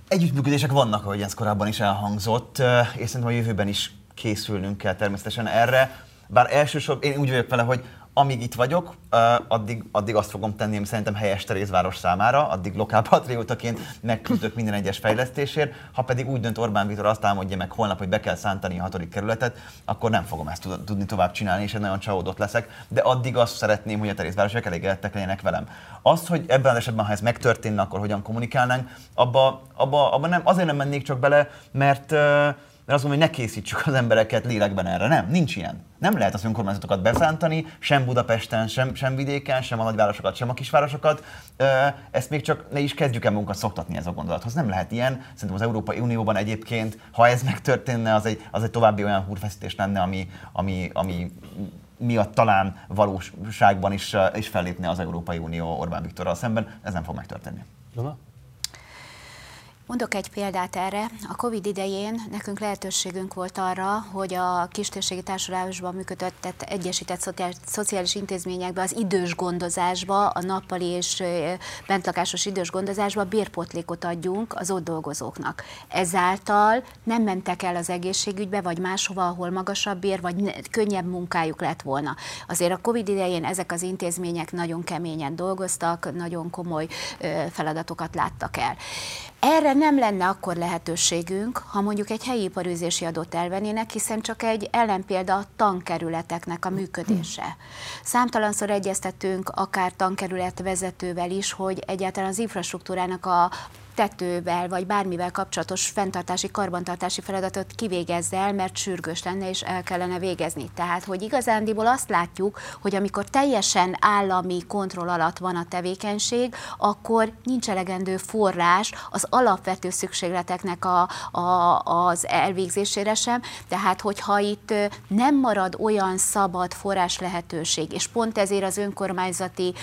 Együttműködések vannak, ahogy ez korábban is elhangzott, és szerintem a jövőben is készülnünk kell természetesen erre. Bár elsősorban én úgy vagyok vele, hogy amíg itt vagyok, addig, addig azt fogom tenni, ami szerintem helyes Terézváros számára, addig lokálpatriótaként megküzdök minden egyes fejlesztésért. Ha pedig úgy dönt Orbán Viktor azt álmodja meg holnap, hogy be kell szántani a hatodik kerületet, akkor nem fogom ezt tudni tovább csinálni, és egy nagyon csalódott leszek. De addig azt szeretném, hogy a Terézvárosok elégedettek legyenek velem. Az, hogy ebben az esetben, ha ez megtörténne, akkor hogyan kommunikálnánk, abba, abba, abba nem, azért nem mennék csak bele, mert mert azt mondom, hogy ne készítsük az embereket lélekben erre. Nem, nincs ilyen. Nem lehet az önkormányzatokat beszántani, sem Budapesten, sem, sem vidéken, sem a nagyvárosokat, sem a kisvárosokat. Ezt még csak ne is kezdjük el magunkat szoktatni ez a gondolathoz. Nem lehet ilyen. Szerintem az Európai Unióban egyébként, ha ez megtörténne, az egy, az egy további olyan húrfeszítés lenne, ami, ami, ami miatt talán valóságban is, is fellépne az Európai Unió Orbán Viktorral szemben. Ez nem fog megtörténni. Luna? Mondok egy példát erre. A Covid idején nekünk lehetőségünk volt arra, hogy a kistérségi társulásban működtetett egyesített szociális intézményekbe, az idős gondozásba, a nappali és bentlakásos idős gondozásba bérpotlékot adjunk az ott dolgozóknak. Ezáltal nem mentek el az egészségügybe, vagy máshova, ahol magasabb bér, vagy könnyebb munkájuk lett volna. Azért a Covid idején ezek az intézmények nagyon keményen dolgoztak, nagyon komoly feladatokat láttak el. Erre nem lenne akkor lehetőségünk, ha mondjuk egy helyi iparűzési adót elvennének, hiszen csak egy ellenpélda a tankerületeknek a működése. Számtalanszor egyeztetünk akár tankerület vezetővel is, hogy egyáltalán az infrastruktúrának a tetővel vagy bármivel kapcsolatos fenntartási, karbantartási feladatot kivégezze el, mert sürgős lenne és el kellene végezni. Tehát, hogy igazándiból azt látjuk, hogy amikor teljesen állami kontroll alatt van a tevékenység, akkor nincs elegendő forrás az alapvető szükségleteknek a, a, az elvégzésére sem. Tehát, hogyha itt nem marad olyan szabad forrás lehetőség, és pont ezért az önkormányzati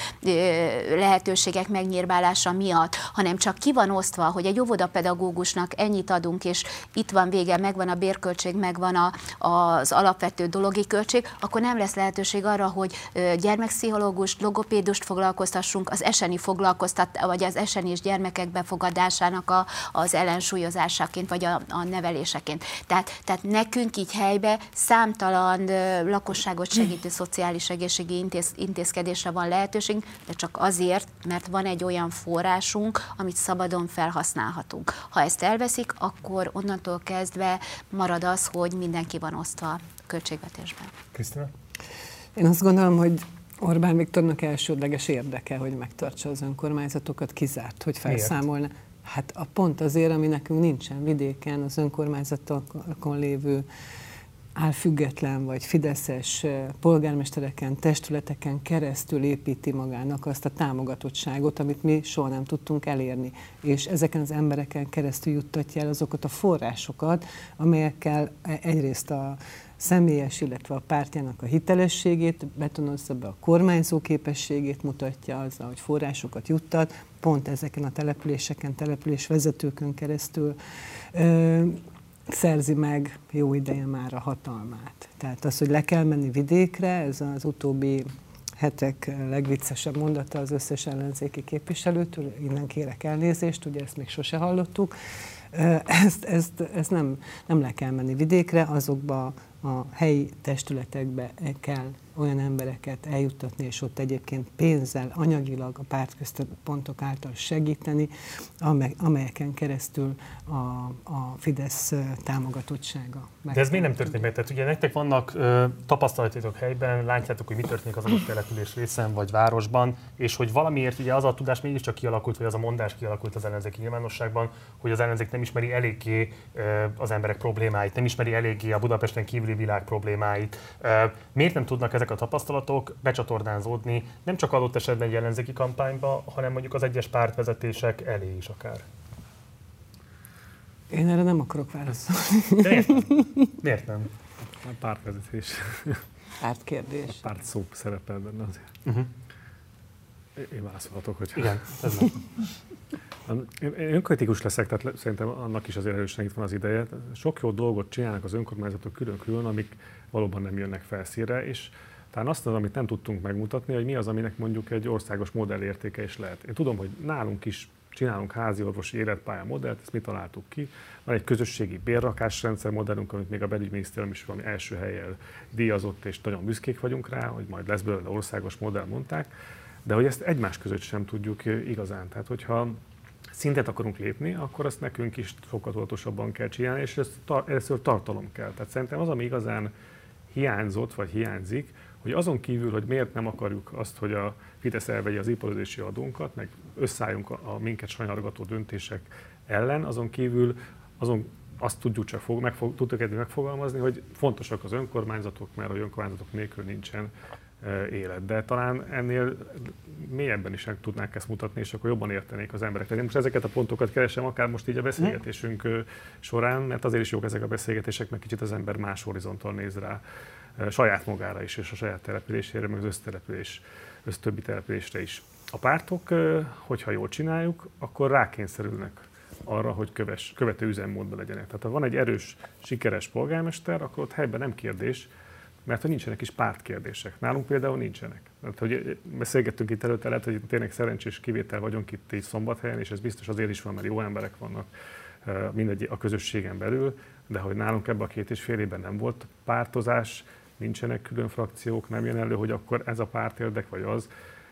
lehetőségek megnyírbálása miatt, hanem csak ki van osztva, hogy egy óvodapedagógusnak ennyit adunk, és itt van vége, megvan a bérköltség, megvan a, az alapvető dologi költség, akkor nem lesz lehetőség arra, hogy gyermekpszichológust, logopédust foglalkoztassunk, az eseni foglalkoztat, vagy az eseni és gyermekek befogadásának a, az ellensúlyozásaként, vagy a, a neveléseként. Tehát, tehát nekünk így helybe számtalan lakosságot segítő szociális egészségi intéz, intézkedésre van lehetőség, de csak azért, mert van egy olyan forrásunk, amit szabadon felhasználhatunk. Ha ezt elveszik, akkor onnantól kezdve marad az, hogy mindenki van osztva a költségvetésben. Krisztina? Én azt gondolom, hogy Orbán Viktornak elsődleges érdeke, hogy megtartsa az önkormányzatokat, kizárt, hogy felszámolna. Miért? Hát a pont azért, ami nekünk nincsen vidéken, az önkormányzatokon lévő álfüggetlen vagy fideszes polgármestereken, testületeken keresztül építi magának azt a támogatottságot, amit mi soha nem tudtunk elérni. És ezeken az embereken keresztül juttatja el azokat a forrásokat, amelyekkel e, egyrészt a személyes, illetve a pártjának a hitelességét, betonozza be a kormányzó képességét, mutatja azzal, hogy forrásokat juttat, pont ezeken a településeken, településvezetőkön keresztül szerzi meg jó ideje már a hatalmát. Tehát az, hogy le kell menni vidékre, ez az utóbbi hetek legviccesebb mondata az összes ellenzéki képviselőtől, innen kérek elnézést, ugye ezt még sose hallottuk, ezt, ezt, ezt nem, nem le kell menni vidékre, azokba a helyi testületekbe kell olyan embereket eljuttatni, és ott egyébként pénzzel, anyagilag a pártközpontok által segíteni, amelyeken keresztül a, a Fidesz támogatottsága. De ez miért nem történik meg? Tehát ugye nektek vannak ö, helyben, látjátok, hogy mi történik az adott település részen vagy városban, és hogy valamiért ugye az a tudás mégiscsak kialakult, vagy az a mondás kialakult az ellenzéki nyilvánosságban, hogy az ellenzék nem ismeri eléggé az emberek problémáit, nem ismeri eléggé a Budapesten kívüli világ problémáit. Miért nem tudnak ezek a tapasztalatok becsatornázódni nem csak adott esetben egy ellenzéki kampányba, hanem mondjuk az egyes pártvezetések elé is akár? Én erre nem akarok válaszolni. miért? miért nem? A pártvezetés. Pártkérdés. A párt szó szerepel benne azért. Uh-huh. Én válaszolhatok, hogy... Igen, ez Én önkritikus leszek, tehát szerintem annak is azért erősen itt van az ideje. Sok jó dolgot csinálnak az önkormányzatok külön-külön, amik valóban nem jönnek felszínre, és talán azt az, amit nem tudtunk megmutatni, hogy mi az, aminek mondjuk egy országos modellértéke is lehet. Én tudom, hogy nálunk is csinálunk házi orvosi életpálya modellt, ezt mi találtuk ki. Van egy közösségi bérrakásrendszer modellünk, amit még a belügyminisztérium is valami első helyen díjazott, és nagyon büszkék vagyunk rá, hogy majd lesz belőle országos modell, mondták. De hogy ezt egymás között sem tudjuk igazán. Tehát, hogyha szintet akarunk lépni, akkor azt nekünk is sokkal tudatosabban kell csinálni, és ez először tartalom kell. Tehát szerintem az, ami igazán hiányzott, vagy hiányzik, hogy azon kívül, hogy miért nem akarjuk azt, hogy a Fidesz elvegye az iparozési adónkat, meg összeálljunk a, a minket sajnálgató döntések ellen, azon kívül azon azt tudjuk csak fog, megfog, tudjuk megfogalmazni, hogy fontosak az önkormányzatok, mert hogy önkormányzatok nélkül nincsen élet. De talán ennél mélyebben is tudnák ezt mutatni, és akkor jobban értenék az emberek. Én most ezeket a pontokat keresem, akár most így a beszélgetésünk során, mert azért is jók ezek a beszélgetések, mert kicsit az ember más horizonttal néz rá saját magára is, és a saját településére, meg az össztelepülés, össztöbbi településre is. A pártok, hogyha jól csináljuk, akkor rákényszerülnek arra, hogy köves, követő üzemmódban legyenek. Tehát ha van egy erős, sikeres polgármester, akkor ott helyben nem kérdés, mert hogy nincsenek is pártkérdések. Nálunk például nincsenek. Tehát, hogy beszélgettünk itt előtte, lehet, hogy tényleg szerencsés kivétel vagyunk itt így szombathelyen, és ez biztos azért is van, mert jó emberek vannak mindegy a közösségen belül, de hogy nálunk ebben a két és fél évben nem volt pártozás, nincsenek külön frakciók, nem jön elő, hogy akkor ez a párt érdek vagy az.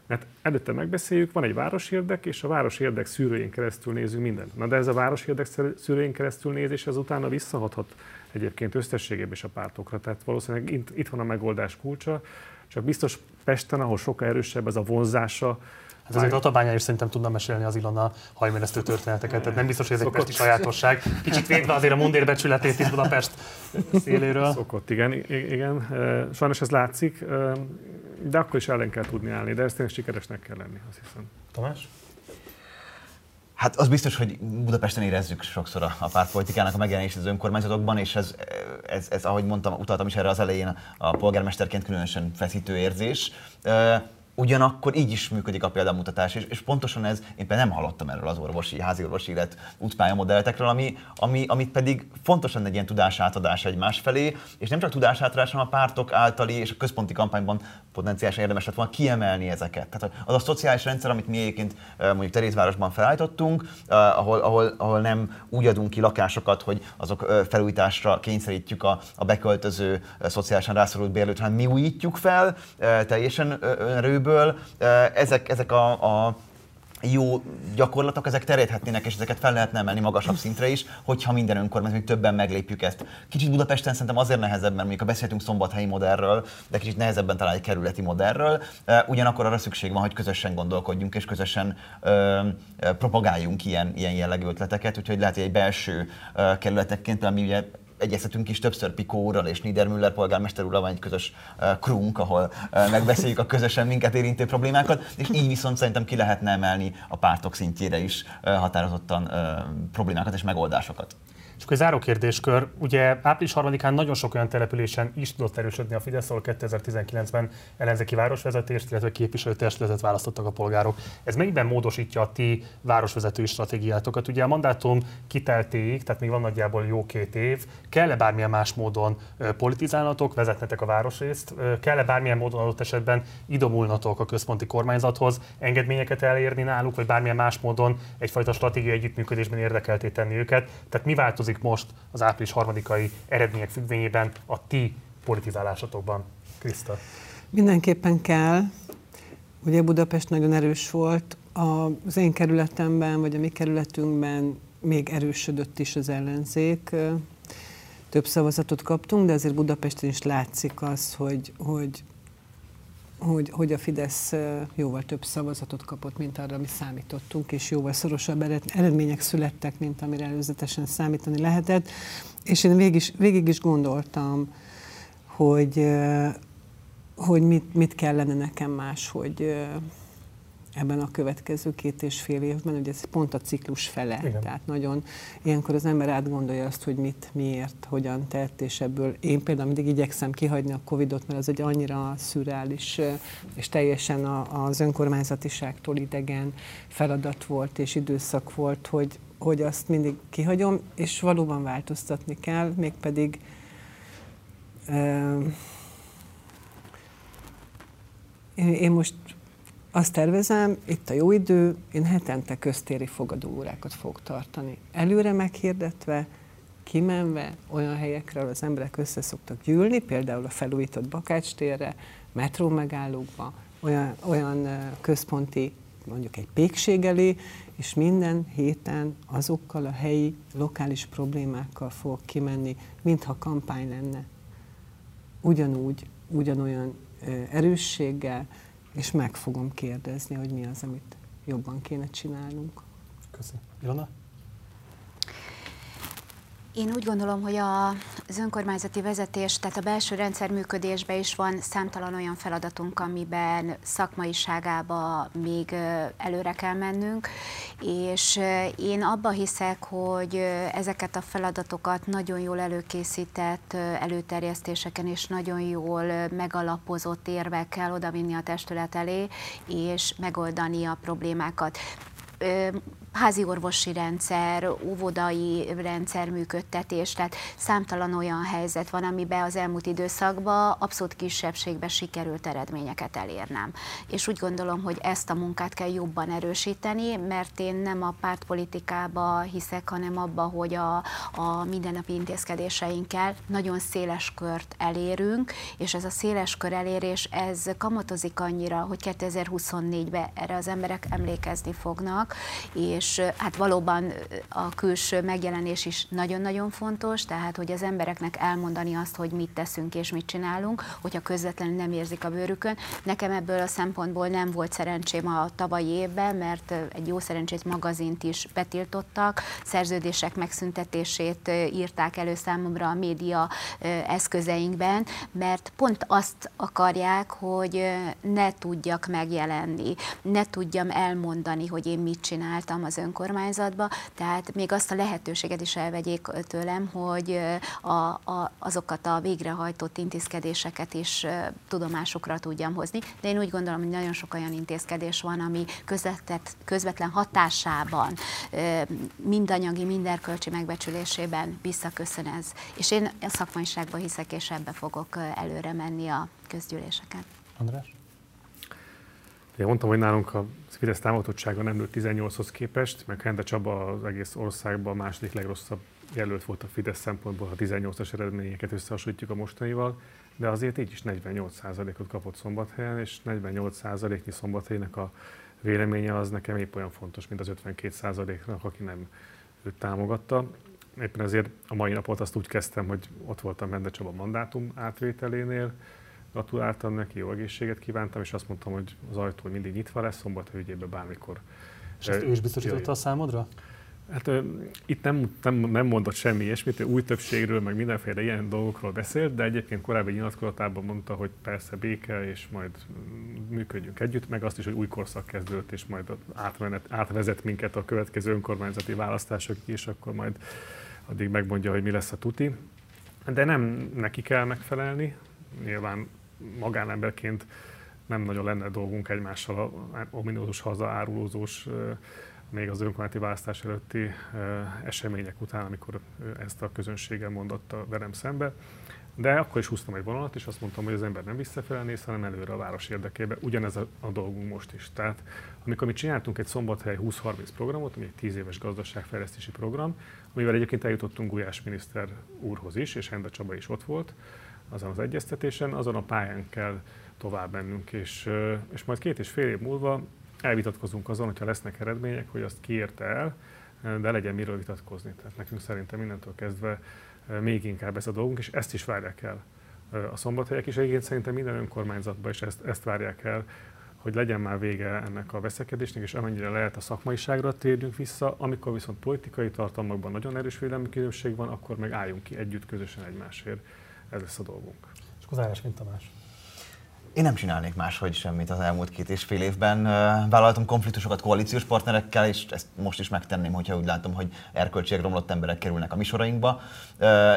Mert előtte megbeszéljük, van egy város érdek, és a város érdek szűrőjén keresztül nézünk mindent. Na de ez a város érdek szűrőjén keresztül nézés, ez utána visszahathat egyébként összességében is a pártokra. Tehát valószínűleg itt van a megoldás kulcsa, csak biztos Pesten, ahol sokkal erősebb ez a vonzása, Hát azért Tatabányán is szerintem tudna mesélni az Ilona hajmeresztő történeteket, tehát nem biztos, hogy ez egy pesti sajátosság. Kicsit védve azért a mundérbecsületét is Budapest széléről. Szokott, igen, igen. Sajnos ez látszik, de akkor is ellen kell tudni állni, de ezt tényleg sikeresnek kell lenni, azt hiszem. Tamás? Hát az biztos, hogy Budapesten érezzük sokszor a, a pártpolitikának a megjelenését az önkormányzatokban, és ez, ez, ez, ahogy mondtam, utaltam is erre az elején, a polgármesterként különösen feszítő érzés. Ugyanakkor így is működik a példamutatás, és, és pontosan ez, én például nem hallottam erről az orvosi, házi orvosi élet útpálya modellekről, ami, ami, amit pedig fontosan egy ilyen tudásátadás egymás felé, és nem csak tudásátadás, hanem a pártok általi és a központi kampányban potenciálisan érdemes lett volna kiemelni ezeket. Tehát az a szociális rendszer, amit mi egyébként mondjuk Terézvárosban felállítottunk, ahol, ahol, ahol nem úgy adunk ki lakásokat, hogy azok felújításra kényszerítjük a, a beköltöző, szociálisan rászorult bérlőt, hanem mi újítjuk fel teljesen önrőből. Ezek, ezek a, a jó gyakorlatok, ezek terjedhetnének, és ezeket fel lehetne emelni magasabb szintre is, hogyha minden önkormányzat, többen meglépjük ezt. Kicsit Budapesten szerintem azért nehezebb, mert mondjuk beszéltünk szombathelyi modellről, de kicsit nehezebben talán egy kerületi modellről. Ugyanakkor arra szükség van, hogy közösen gondolkodjunk, és közösen ö, propagáljunk ilyen, ilyen jellegű ötleteket, úgyhogy lehet, hogy egy belső kerületekként, például mi ugye egyeztetünk is többször Pikó úrral és Niedermüller polgármester úrral van egy közös uh, krunk, ahol uh, megbeszéljük a közösen minket érintő problémákat, és így viszont szerintem ki lehetne emelni a pártok szintjére is uh, határozottan problémákat és megoldásokat. És akkor egy záró kérdéskör. Ugye április 3-án nagyon sok olyan településen is tudott erősödni a Fidesz, ahol 2019-ben ellenzéki városvezetést, illetve képviselőtestületet választottak a polgárok. Ez mennyiben módosítja a ti városvezetői stratégiátokat? Ugye a mandátum kiteltéig, tehát még van nagyjából jó két év. Kell-e bármilyen más módon politizálnatok, vezetnetek a városrészt? Kell-e bármilyen módon adott esetben idomulnatok a központi kormányzathoz, engedményeket elérni náluk, vagy bármilyen más módon egyfajta stratégiai együttműködésben érdekelté tenni őket? Tehát mi változik változik most az április harmadikai eredmények függvényében a ti politizálásatokban? Kriszta. Mindenképpen kell. Ugye Budapest nagyon erős volt. Az én kerületemben, vagy a mi kerületünkben még erősödött is az ellenzék. Több szavazatot kaptunk, de azért Budapesten is látszik az, hogy, hogy hogy, hogy a Fidesz jóval több szavazatot kapott, mint arra mi számítottunk, és jóval szorosabb eredmények születtek, mint amire előzetesen számítani lehetett. És én végig is, végig is gondoltam, hogy, hogy mit, mit kellene nekem más, hogy ebben a következő két és fél évben, ugye ez pont a ciklus fele, Igen. tehát nagyon ilyenkor az ember átgondolja azt, hogy mit, miért, hogyan tett, és ebből én például mindig igyekszem kihagyni a Covidot, mert az egy annyira szürreális és teljesen az önkormányzatiságtól idegen feladat volt és időszak volt, hogy, hogy azt mindig kihagyom, és valóban változtatni kell, mégpedig én most azt tervezem, itt a jó idő, én hetente köztéri fogadóórákat fogok tartani. Előre meghirdetve, kimenve olyan helyekre, ahol az emberek össze szoktak gyűlni, például a felújított Bakács térre, metró megállókba, olyan, olyan központi, mondjuk egy pékség elé, és minden héten azokkal a helyi, lokális problémákkal fogok kimenni, mintha kampány lenne. Ugyanúgy, ugyanolyan erősséggel, és meg fogom kérdezni, hogy mi az, amit jobban kéne csinálnunk. Köszönöm. Ilona? Én úgy gondolom, hogy a, az önkormányzati vezetés, tehát a belső rendszer működésben is van számtalan olyan feladatunk, amiben szakmaiságába még előre kell mennünk, és én abba hiszek, hogy ezeket a feladatokat nagyon jól előkészített előterjesztéseken és nagyon jól megalapozott érvekkel odavinni a testület elé, és megoldani a problémákat házi orvosi rendszer, óvodai rendszer működtetés, tehát számtalan olyan helyzet van, amiben az elmúlt időszakban abszolút kisebbségben sikerült eredményeket elérnem. És úgy gondolom, hogy ezt a munkát kell jobban erősíteni, mert én nem a pártpolitikába hiszek, hanem abba, hogy a, a mindennapi intézkedéseinkkel nagyon széles kört elérünk, és ez a széles kör elérés, ez kamatozik annyira, hogy 2024-ben erre az emberek emlékezni fognak, és és hát valóban a külső megjelenés is nagyon-nagyon fontos, tehát hogy az embereknek elmondani azt, hogy mit teszünk és mit csinálunk, hogyha közvetlenül nem érzik a bőrükön. Nekem ebből a szempontból nem volt szerencsém a tavalyi évben, mert egy jó szerencsét magazint is betiltottak, szerződések megszüntetését írták elő számomra a média eszközeinkben, mert pont azt akarják, hogy ne tudjak megjelenni, ne tudjam elmondani, hogy én mit csináltam az az önkormányzatba, tehát még azt a lehetőséget is elvegyék tőlem, hogy a, a, azokat a végrehajtott intézkedéseket is tudomásukra tudjam hozni. De én úgy gondolom, hogy nagyon sok olyan intézkedés van, ami közvetett, közvetlen hatásában, mind anyagi, mind erkölcsi megbecsülésében visszaköszön ez. És én a szakmaiságban hiszek, és ebbe fogok előre menni a közgyűléseken. András? Én mondtam, hogy nálunk a Fidesz támogatottsága nem nőtt 18-hoz képest, meg Hende Csaba az egész országban a második legrosszabb jelölt volt a Fidesz szempontból, ha 18-as eredményeket összehasonlítjuk a mostanival, de azért így is 48%-ot kapott Szombathelyen, és 48%-nyi Szombathelynek a véleménye az nekem épp olyan fontos, mint az 52%-nak, aki nem őt támogatta. Éppen ezért a mai napot azt úgy kezdtem, hogy ott voltam Hende Csaba mandátum átvételénél, Gratuláltam neki, jó egészséget kívántam, és azt mondtam, hogy az ajtó mindig nyitva lesz, szombat ügyében bármikor. És ezt ő is biztosította a számodra? Hát itt nem, nem, nem mondott semmi ilyesmit, új többségről, meg mindenféle ilyen dolgokról beszélt, de egyébként korábbi nyilatkozatában mondta, hogy persze béke, és majd működjünk együtt, meg azt is, hogy új korszak kezdődött, és majd átvenet, átvezet minket a következő önkormányzati választások és akkor majd addig megmondja, hogy mi lesz a tuti. De nem neki kell megfelelni, nyilván magánemberként nem nagyon lenne dolgunk egymással a ominózus hazaárulózós még az önkormányzati választás előtti események után, amikor ezt a közönséggel mondotta velem szembe. De akkor is húztam egy vonalat, és azt mondtam, hogy az ember nem visszafele néz, hanem előre a város érdekébe. Ugyanez a, a dolgunk most is. Tehát amikor mi csináltunk egy Szombathely 20-30 programot, ami egy 10 éves gazdaságfejlesztési program, amivel egyébként eljutottunk Gulyás miniszter úrhoz is, és Enda Csaba is ott volt, azon az egyeztetésen, azon a pályán kell tovább mennünk, és, és majd két és fél év múlva elvitatkozunk azon, hogyha lesznek eredmények, hogy azt kiérte el, de legyen miről vitatkozni. Tehát nekünk szerintem mindentől kezdve még inkább ez a dolgunk, és ezt is várják el a szombathelyek is. Egyébként szerintem minden önkormányzatban is ezt, ezt várják el, hogy legyen már vége ennek a veszekedésnek, és amennyire lehet a szakmaiságra térjünk vissza, amikor viszont politikai tartalmakban nagyon erős védelmi különbség van, akkor meg álljunk ki együtt, közösen egymásért. Ez lesz a dolgunk. És akkor zárás, mint Tamás. Én nem csinálnék máshogy semmit az elmúlt két és fél évben. Vállaltam konfliktusokat koalíciós partnerekkel, és ezt most is megtenném, hogyha úgy látom, hogy erkölcsileg romlott emberek kerülnek a misorainkba.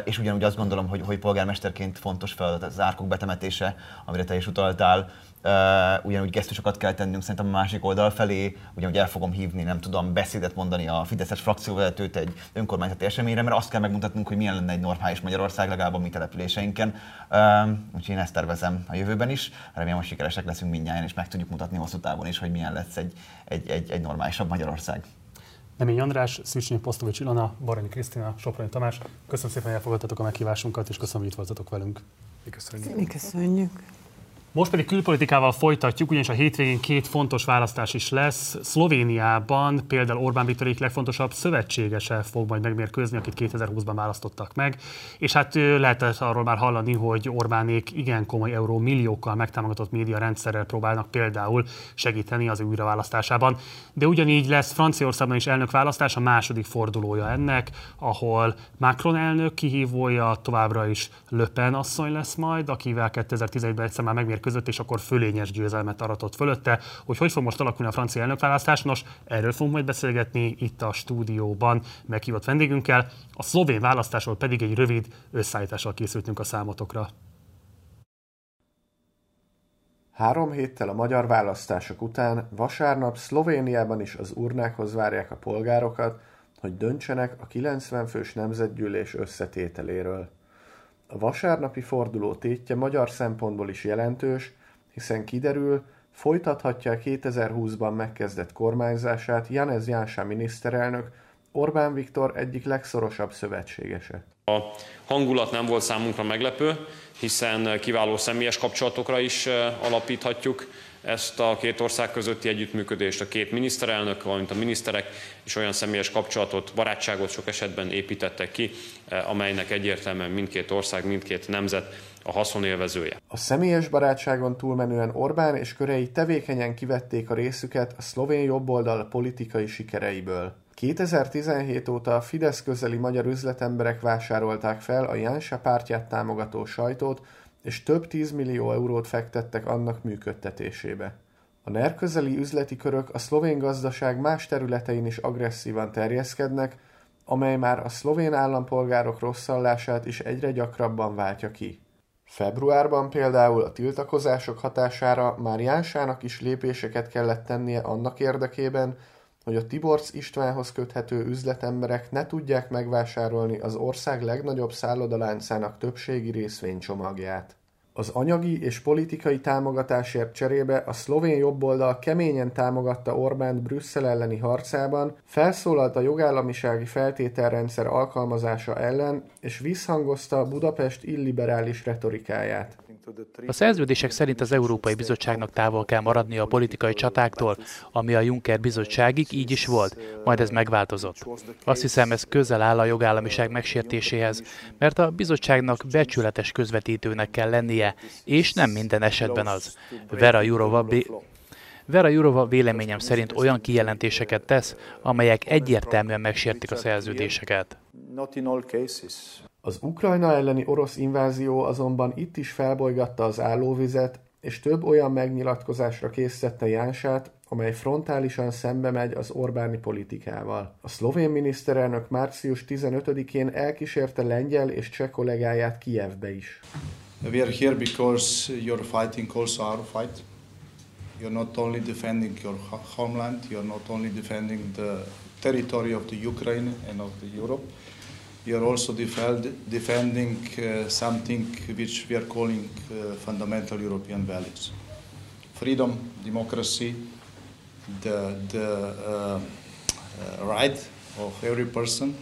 És ugyanúgy azt gondolom, hogy, hogy polgármesterként fontos feladat az árkok betemetése, amire te is utaltál Uh, ugyanúgy gesztusokat kell tennünk szerintem a másik oldal felé, ugyanúgy el fogom hívni, nem tudom, beszédet mondani a Fideszes frakcióvezetőt egy önkormányzati eseményre, mert azt kell megmutatnunk, hogy milyen lenne egy normális Magyarország legalább a mi településeinken. Uh, úgyhogy én ezt tervezem a jövőben is. Remélem, hogy sikeresek leszünk mindjárt, és meg tudjuk mutatni hosszú távon is, hogy milyen lesz egy, egy, egy, egy normálisabb Magyarország. Nemény András, Szűcsnyi Posztovics Ilona, Baranyi Krisztina, Soproni Tamás. Köszönöm szépen, hogy elfogadtatok a meghívásunkat, és köszönöm, hogy itt voltatok velünk. Köszönjük. Mi köszönjük. Most pedig külpolitikával folytatjuk, ugyanis a hétvégén két fontos választás is lesz. Szlovéniában például Orbán Viktorék legfontosabb szövetségese fog majd megmérkőzni, akit 2020-ban választottak meg. És hát lehetett arról már hallani, hogy Orbánék igen komoly euró milliókkal megtámogatott média rendszerrel próbálnak például segíteni az újraválasztásában. De ugyanígy lesz Franciaországban is elnökválasztás, a második fordulója ennek, ahol Macron elnök kihívója továbbra is Le Pen asszony lesz majd, akivel 2011-ben egyszer már megmérkőzött között, és akkor fölényes győzelmet aratott fölötte. Hogy hogy fog most alakulni a francia elnökválasztás? Nos, erről fogunk majd beszélgetni itt a stúdióban meghívott vendégünkkel. A szlovén választásról pedig egy rövid összeállítással készültünk a számotokra. Három héttel a magyar választások után vasárnap Szlovéniában is az urnákhoz várják a polgárokat, hogy döntsenek a 90 fős nemzetgyűlés összetételéről. A vasárnapi forduló tétje magyar szempontból is jelentős, hiszen kiderül, folytathatja a 2020-ban megkezdett kormányzását Janez Jánsá miniszterelnök, Orbán Viktor egyik legszorosabb szövetségese. A hangulat nem volt számunkra meglepő, hiszen kiváló személyes kapcsolatokra is eh, alapíthatjuk ezt a két ország közötti együttműködést, a két miniszterelnök, valamint a miniszterek is olyan személyes kapcsolatot, barátságot sok esetben építettek ki, eh, amelynek egyértelműen mindkét ország, mindkét nemzet a haszonélvezője. A személyes barátságon túlmenően Orbán és körei tevékenyen kivették a részüket a szlovén jobboldal politikai sikereiből. 2017 óta a Fidesz közeli magyar üzletemberek vásárolták fel a Jánsa pártját támogató sajtót, és több tízmillió eurót fektettek annak működtetésébe. A NER közeli üzleti körök a szlovén gazdaság más területein is agresszívan terjeszkednek, amely már a szlovén állampolgárok rosszallását is egyre gyakrabban váltja ki. Februárban például a tiltakozások hatására már Jánsának is lépéseket kellett tennie annak érdekében, hogy a Tiborcs Istvánhoz köthető üzletemberek ne tudják megvásárolni az ország legnagyobb szállodaláncának többségi részvénycsomagját. Az anyagi és politikai támogatásért cserébe a szlovén jobboldal keményen támogatta Orbánt Brüsszel elleni harcában, felszólalt a jogállamisági feltételrendszer alkalmazása ellen, és visszhangozta Budapest illiberális retorikáját. A szerződések szerint az Európai Bizottságnak távol kell maradni a politikai csatáktól, ami a Juncker bizottságig így is volt, majd ez megváltozott. Azt hiszem, ez közel áll a jogállamiság megsértéséhez, mert a bizottságnak becsületes közvetítőnek kell lennie, és nem minden esetben az. Vera Jurova Vera Jurova véleményem szerint olyan kijelentéseket tesz, amelyek egyértelműen megsértik a szerződéseket. Az Ukrajna elleni orosz invázió azonban itt is felbolygatta az állóvizet, és több olyan megnyilatkozásra készítette Jánsát, amely frontálisan szembe megy az Orbáni politikával. A szlovén miniszterelnök március 15-én elkísérte lengyel és cseh kollégáját Kijevbe is. We are here because you're fighting also our fight. You're not only defending your homeland, you're not only defending the territory of the Ukraine and of the Europe, you're also defend, defending uh, something which we are calling uh, fundamental European values. Freedom, democracy, the, the uh, uh right of every person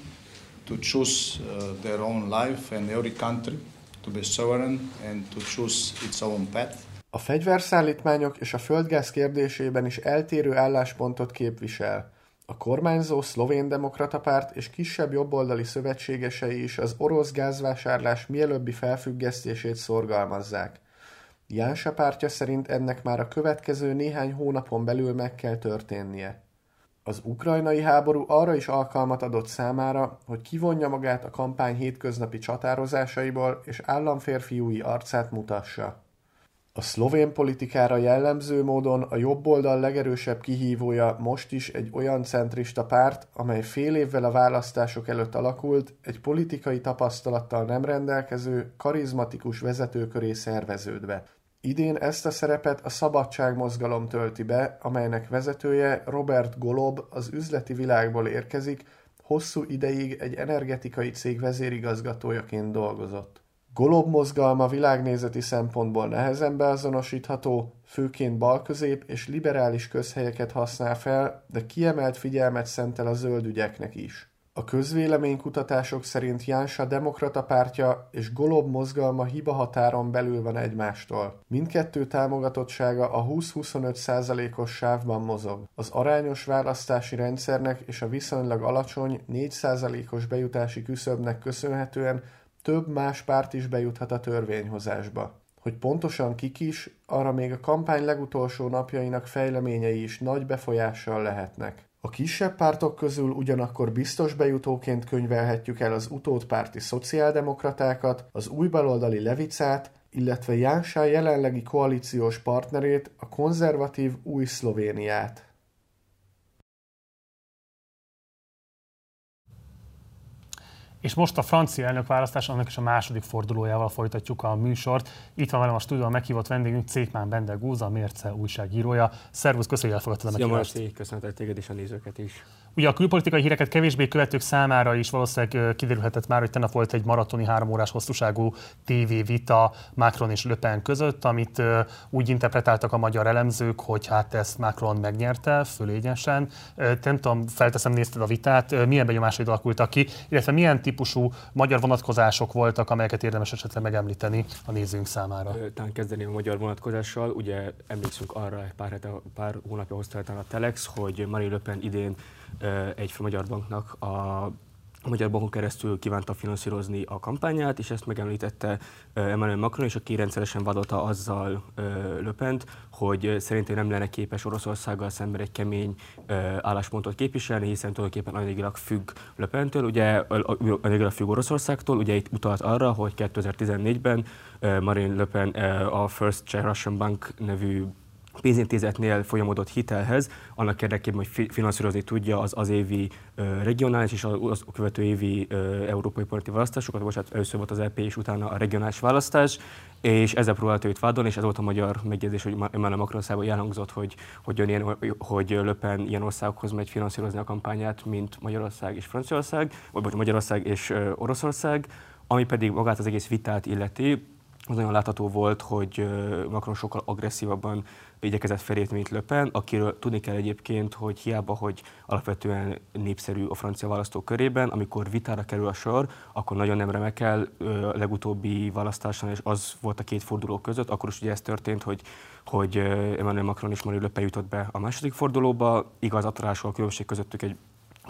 to choose uh, their own life and every country to be sovereign and to choose its own path. A fegyverszállítmányok és a földgáz kérdésében is eltérő álláspontot képvisel. A kormányzó szlovén demokrata párt és kisebb jobboldali szövetségesei is az orosz gázvásárlás mielőbbi felfüggesztését szorgalmazzák. Jánsa pártja szerint ennek már a következő néhány hónapon belül meg kell történnie. Az ukrajnai háború arra is alkalmat adott számára, hogy kivonja magát a kampány hétköznapi csatározásaiból és államférfiúi arcát mutassa. A szlovén politikára jellemző módon a jobboldal legerősebb kihívója most is egy olyan centrista párt, amely fél évvel a választások előtt alakult, egy politikai tapasztalattal nem rendelkező, karizmatikus vezető köré szerveződve. Idén ezt a szerepet a Szabadságmozgalom tölti be, amelynek vezetője Robert Golob az üzleti világból érkezik, hosszú ideig egy energetikai cég vezérigazgatójaként dolgozott. Golob mozgalma világnézeti szempontból nehezen beazonosítható, főként balközép és liberális közhelyeket használ fel, de kiemelt figyelmet szentel a zöld ügyeknek is. A közvéleménykutatások szerint Jánsa demokrata pártja és Golob mozgalma hiba határon belül van egymástól. Mindkettő támogatottsága a 20-25 százalékos sávban mozog. Az arányos választási rendszernek és a viszonylag alacsony 4 százalékos bejutási küszöbnek köszönhetően több más párt is bejuthat a törvényhozásba. Hogy pontosan kik is, arra még a kampány legutolsó napjainak fejleményei is nagy befolyással lehetnek. A kisebb pártok közül ugyanakkor biztos bejutóként könyvelhetjük el az utódpárti szociáldemokratákat, az új baloldali Levicát, illetve Jánsá jelenlegi koalíciós partnerét, a konzervatív Új Szlovéniát. És most a francia elnökválasztás, annak is a második fordulójával folytatjuk a műsort. Itt van velem a stúdióban meghívott vendégünk, Cékmán Bende Góza, a Mérce újságírója. Szervusz, köszönjük, hogy elfogadtad a meghívást. Szia, köszönhetek téged és a nézőket is. Ugye a külpolitikai híreket kevésbé követők számára is valószínűleg kiderülhetett már, hogy tegnap volt egy maratoni három órás hosszúságú TV vita Macron és Le Pen között, amit úgy interpretáltak a magyar elemzők, hogy hát ezt Macron megnyerte fölényesen. Nem tudom, felteszem, nézted a vitát, milyen benyomásaid alakultak ki, illetve milyen típusú magyar vonatkozások voltak, amelyeket érdemes esetleg megemlíteni a nézőnk számára? Talán kezdeni a magyar vonatkozással. Ugye emlékszünk arra, pár, hete, pár hónapja hozta a Telex, hogy Marie Le Pen idén egy magyar banknak a a Magyar Bankon keresztül kívánta finanszírozni a kampányát, és ezt megemlítette Emmanuel Macron, és aki rendszeresen vadolta azzal Löpent, hogy szerintem nem lenne képes Oroszországgal szemben egy kemény álláspontot képviselni, hiszen tulajdonképpen anyagilag függ Löpentől, ugye anyagilag függ Oroszországtól, ugye itt utalt arra, hogy 2014-ben Marine Le Pen a First Czech Russian Bank nevű pénzintézetnél folyamodott hitelhez, annak érdekében, hogy finanszírozni tudja az az évi regionális és az követő évi európai parlamenti választásokat, bocsánat, először volt az EP és utána a regionális választás, és ezzel próbálta őt vádolni, és ez volt a magyar megjegyzés, hogy Emmanuel Macron szájából elhangzott, hogy, hogy, ilyen, hogy Löpen ilyen országokhoz megy finanszírozni a kampányát, mint Magyarország és Franciaország, vagy Magyarország és Oroszország, ami pedig magát az egész vitát illeti, az nagyon látható volt, hogy Macron sokkal agresszívabban igyekezett felépni, mint Le Pen, akiről tudni kell egyébként, hogy hiába, hogy alapvetően népszerű a francia választók körében, amikor vitára kerül a sor, akkor nagyon nem remekel a legutóbbi választáson, és az volt a két forduló között, akkor is ugye ez történt, hogy, hogy Emmanuel Macron és Marine Le Pen jutott be a második fordulóba, igaz, a különbség közöttük egy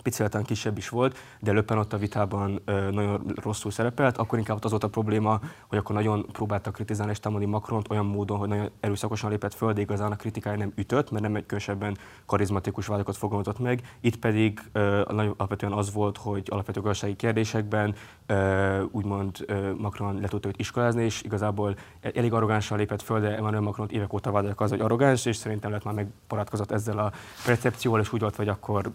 picit kisebb is volt, de Löppen ott a vitában ö, nagyon rosszul szerepelt, akkor inkább az volt a probléma, hogy akkor nagyon próbáltak kritizálni és támadni Macront olyan módon, hogy nagyon erőszakosan lépett föl, de igazán a kritikája nem ütött, mert nem egy különösebben karizmatikus vádakat fogalmazott meg. Itt pedig ö, alapvetően az volt, hogy alapvető gazdasági kérdésekben ö, úgymond ö, Macron le tudta őt iskolázni, és igazából elég arrogánsan lépett föl, de Emmanuel Macron évek óta vádolják az, hogy arrogáns, és szerintem lett már megbarátkozott ezzel a percepcióval, és úgy volt, hogy akkor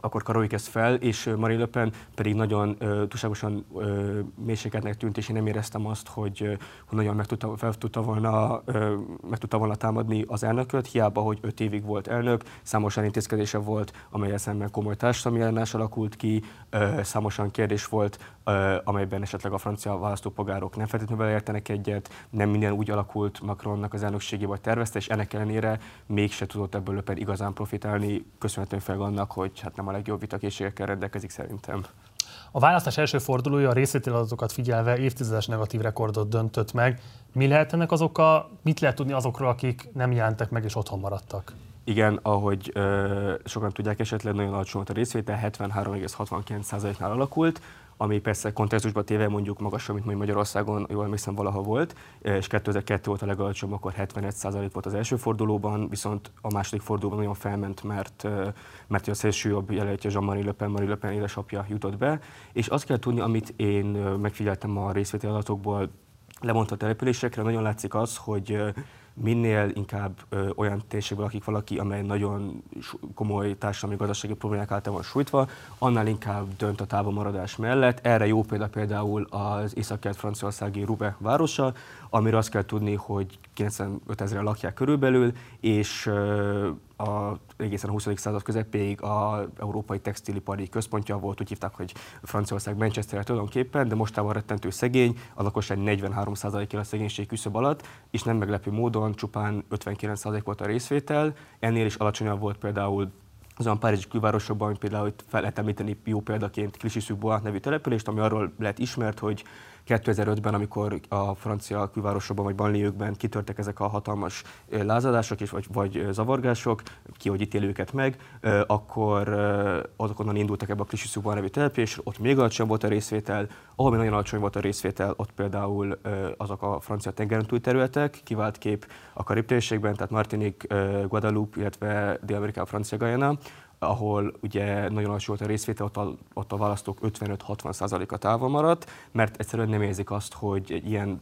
akkor karoljuk ezt fel, és Marine Le Pen pedig nagyon uh, túlságosan uh, mélységetnek tűnt, és én nem éreztem azt, hogy, uh, hogy nagyon meg tudta, fel tudta volna, uh, meg tudta volna támadni az elnököt, hiába, hogy öt évig volt elnök, számos intézkedése volt, amelyel szemben komoly társadalmi ellenállás alakult ki, uh, számosan kérdés volt, uh, amelyben esetleg a francia választópolgárok nem feltétlenül értenek egyet, nem minden úgy alakult Macronnak az elnökségé vagy tervezte, és ennek ellenére mégse tudott ebből Le Pen igazán profitálni, köszönhetően fel annak, hogy hát nem a legjobb vitakészségekkel rendelkezik szerintem. A választás első fordulója a részvételadatokat figyelve évtizedes negatív rekordot döntött meg. Mi lehet ennek az oka? Mit lehet tudni azokról, akik nem jelentek meg és otthon maradtak? Igen, ahogy ö, sokan tudják, esetleg nagyon alacsony volt a részvétel, 73,69%-nál alakult, ami persze kontextusban téve mondjuk magasabb, mint mondjuk Magyarországon, jól emlékszem, valaha volt, és 2002 volt a legalacsonyabb, akkor 71% volt az első fordulóban, viszont a második fordulóban nagyon felment, mert, mert a szélső jobb jelöltje Jean-Marie Le Pen, Marie Le Pen édesapja jutott be, és azt kell tudni, amit én megfigyeltem a részvételi adatokból, lemondta a településekre, nagyon látszik az, hogy minél inkább ö, olyan térségből lakik valaki, amely nagyon komoly társadalmi gazdasági problémák által van sújtva, annál inkább dönt a távolmaradás mellett. Erre jó példa például az észak franciaországi Rube városa, amiről azt kell tudni, hogy 95 ezeren lakják körülbelül, és a, egészen a 20. század közepéig a európai textilipari központja volt, úgy hívták, hogy Franciaország Manchester tulajdonképpen, de mostában rettentő szegény, a lakosság 43%-a a szegénység küszöb alatt, és nem meglepő módon csupán 59% volt a részvétel, ennél is alacsonyabb volt például azon Párizsi külvárosokban, például itt fel lehet említeni jó példaként Clichy-sous-Bois nevű települést, ami arról lett ismert, hogy 2005-ben, amikor a francia külvárosokban vagy banliőkben kitörtek ezek a hatalmas lázadások és vagy, vagy zavargások, ki hogy ítél őket meg, akkor azok onnan indultak ebbe a Klisiszukban nevű településre, ott még alacsony volt a részvétel, ahol nagyon alacsony volt a részvétel, ott például azok a francia tengeren túl területek, kivált kép a Karib tehát Martinique, Guadeloupe, illetve Dél-Amerika, Francia Guyana, ahol ugye nagyon alacsony volt a részvétel, ott a, ott a választók 55-60%-a távol maradt, mert egyszerűen nem érzik azt, hogy egy ilyen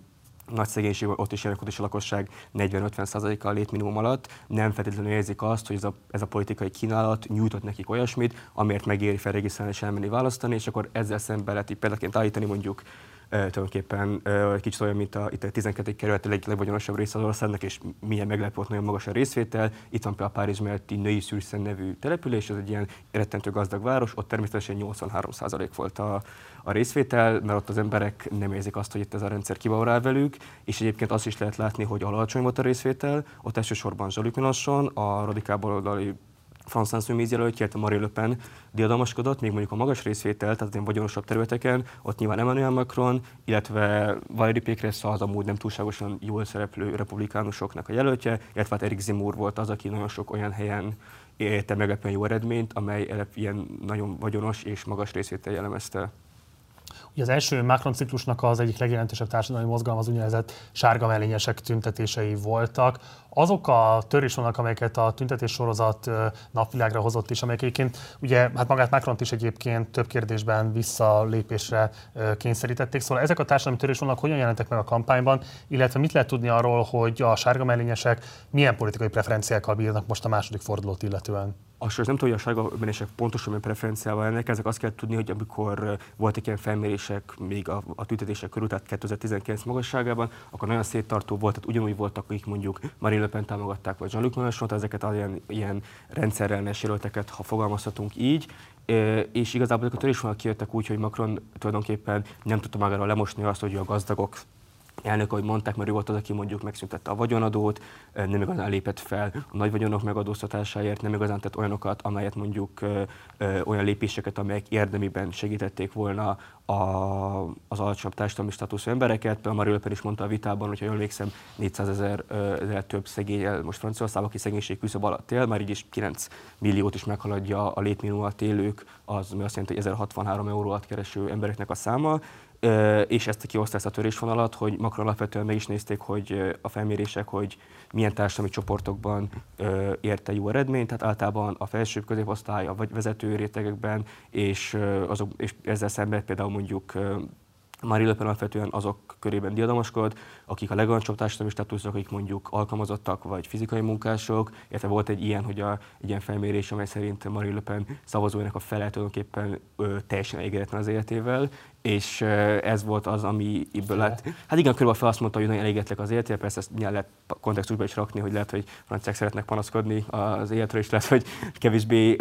nagy szegénység, ott is jelenik, ott is a lakosság 40-50%-a a létminimum alatt, nem feltétlenül érzik azt, hogy ez a, ez a politikai kínálat nyújtott nekik olyasmit, amiért megéri felregisztrálni és elmenni választani, és akkor ezzel szemben lehet példaként állítani mondjuk tulajdonképpen kicsit olyan, mint a, itt a 12. kerület a legvagyonosabb része az országnak, és milyen meglepő volt nagyon magas a részvétel. Itt van például a Párizs melletti Női Szűrszen nevű település, ez egy ilyen rettentő gazdag város, ott természetesen 83% volt a, a részvétel, mert ott az emberek nem érzik azt, hogy itt ez a rendszer kibaurál velük, és egyébként azt is lehet látni, hogy alacsony volt a részvétel, ott elsősorban Jean-Luc Mélenchon, a radikál baloldali France Insoumise jelöltje, illetve Marie Le Pen diadalmaskodott, még mondjuk a magas részvétel, tehát ilyen vagyonosabb területeken, ott nyilván Emmanuel Macron, illetve Valéry Pécresse az amúgy nem túlságosan jól szereplő republikánusoknak a jelöltje, illetve hát Eric Zemmour volt az, aki nagyon sok olyan helyen érte meglepően jó eredményt, amely ilyen nagyon vagyonos és magas részvétel jellemezte. Az első Macron ciklusnak az egyik legjelentősebb társadalmi mozgalom az úgynevezett sárga mellényesek tüntetései voltak. Azok a törésvonalak, amelyeket a tüntetés sorozat napvilágra hozott is, amelyek egyébként ugye hát magát macron is egyébként több kérdésben visszalépésre kényszerítették. Szóval ezek a társadalmi törésvonalak hogyan jelentek meg a kampányban, illetve mit lehet tudni arról, hogy a sárga mellényesek milyen politikai preferenciákkal bírnak most a második fordulót illetően? Azt nem tudom, hogy a sárga benések pontosan milyen preferenciával ennek, ezek azt kell tudni, hogy amikor voltak ilyen felmérések még a, a tüntetések körül, tehát 2019 magasságában, akkor nagyon széttartó volt, tehát ugyanúgy voltak, akik mondjuk Marine Le Pen támogatták, vagy Jean-Luc Mélenchon, ezeket az ilyen, ilyen rendszerrel jelölteket, ha fogalmazhatunk így, és igazából ezek a törésvonalak kijöttek úgy, hogy Macron tulajdonképpen nem tudta magáról lemosni azt, hogy a gazdagok elnök, ahogy mondták, mert ő volt az, aki mondjuk megszüntette a vagyonadót, nem igazán lépett fel a nagy vagyonok megadóztatásáért, nem igazán tett olyanokat, amelyet mondjuk ö, ö, olyan lépéseket, amelyek érdemiben segítették volna a, az alacsonyabb társadalmi státuszú embereket. Például Marie is mondta a vitában, hogyha jól emlékszem, 400 ezer több szegény, most Franciaország, aki szegénység küszöb alatt él, már így is 9 milliót is meghaladja a létminimumot élők, az ami azt jelenti, hogy 1063 euró alatt kereső embereknek a száma és ezt a kiosztás a törésvonalat, hogy Macron alapvetően meg is nézték, hogy a felmérések, hogy milyen társadalmi csoportokban érte jó eredményt, tehát általában a felsőbb középosztály, a vezető rétegekben, és, azok, és ezzel szemben például mondjuk Marie Le Pen alapvetően azok körében diadalmaskodott, akik a legalacsonyabb társadalmi státuszok, akik mondjuk alkalmazottak vagy fizikai munkások, illetve volt egy ilyen, hogy a, egy ilyen felmérés, amely szerint Marie Le Pen szavazóinak a fele tulajdonképpen ö, teljesen elégedetlen az életével, és ez volt az, ami ebből lett. Hát igen, körülbelül fel azt mondta, hogy nagyon elégetlek az életével, persze ezt nyilván lehet kontextusba is rakni, hogy lehet, hogy franciák szeretnek panaszkodni az életről, és lehet, hogy kevésbé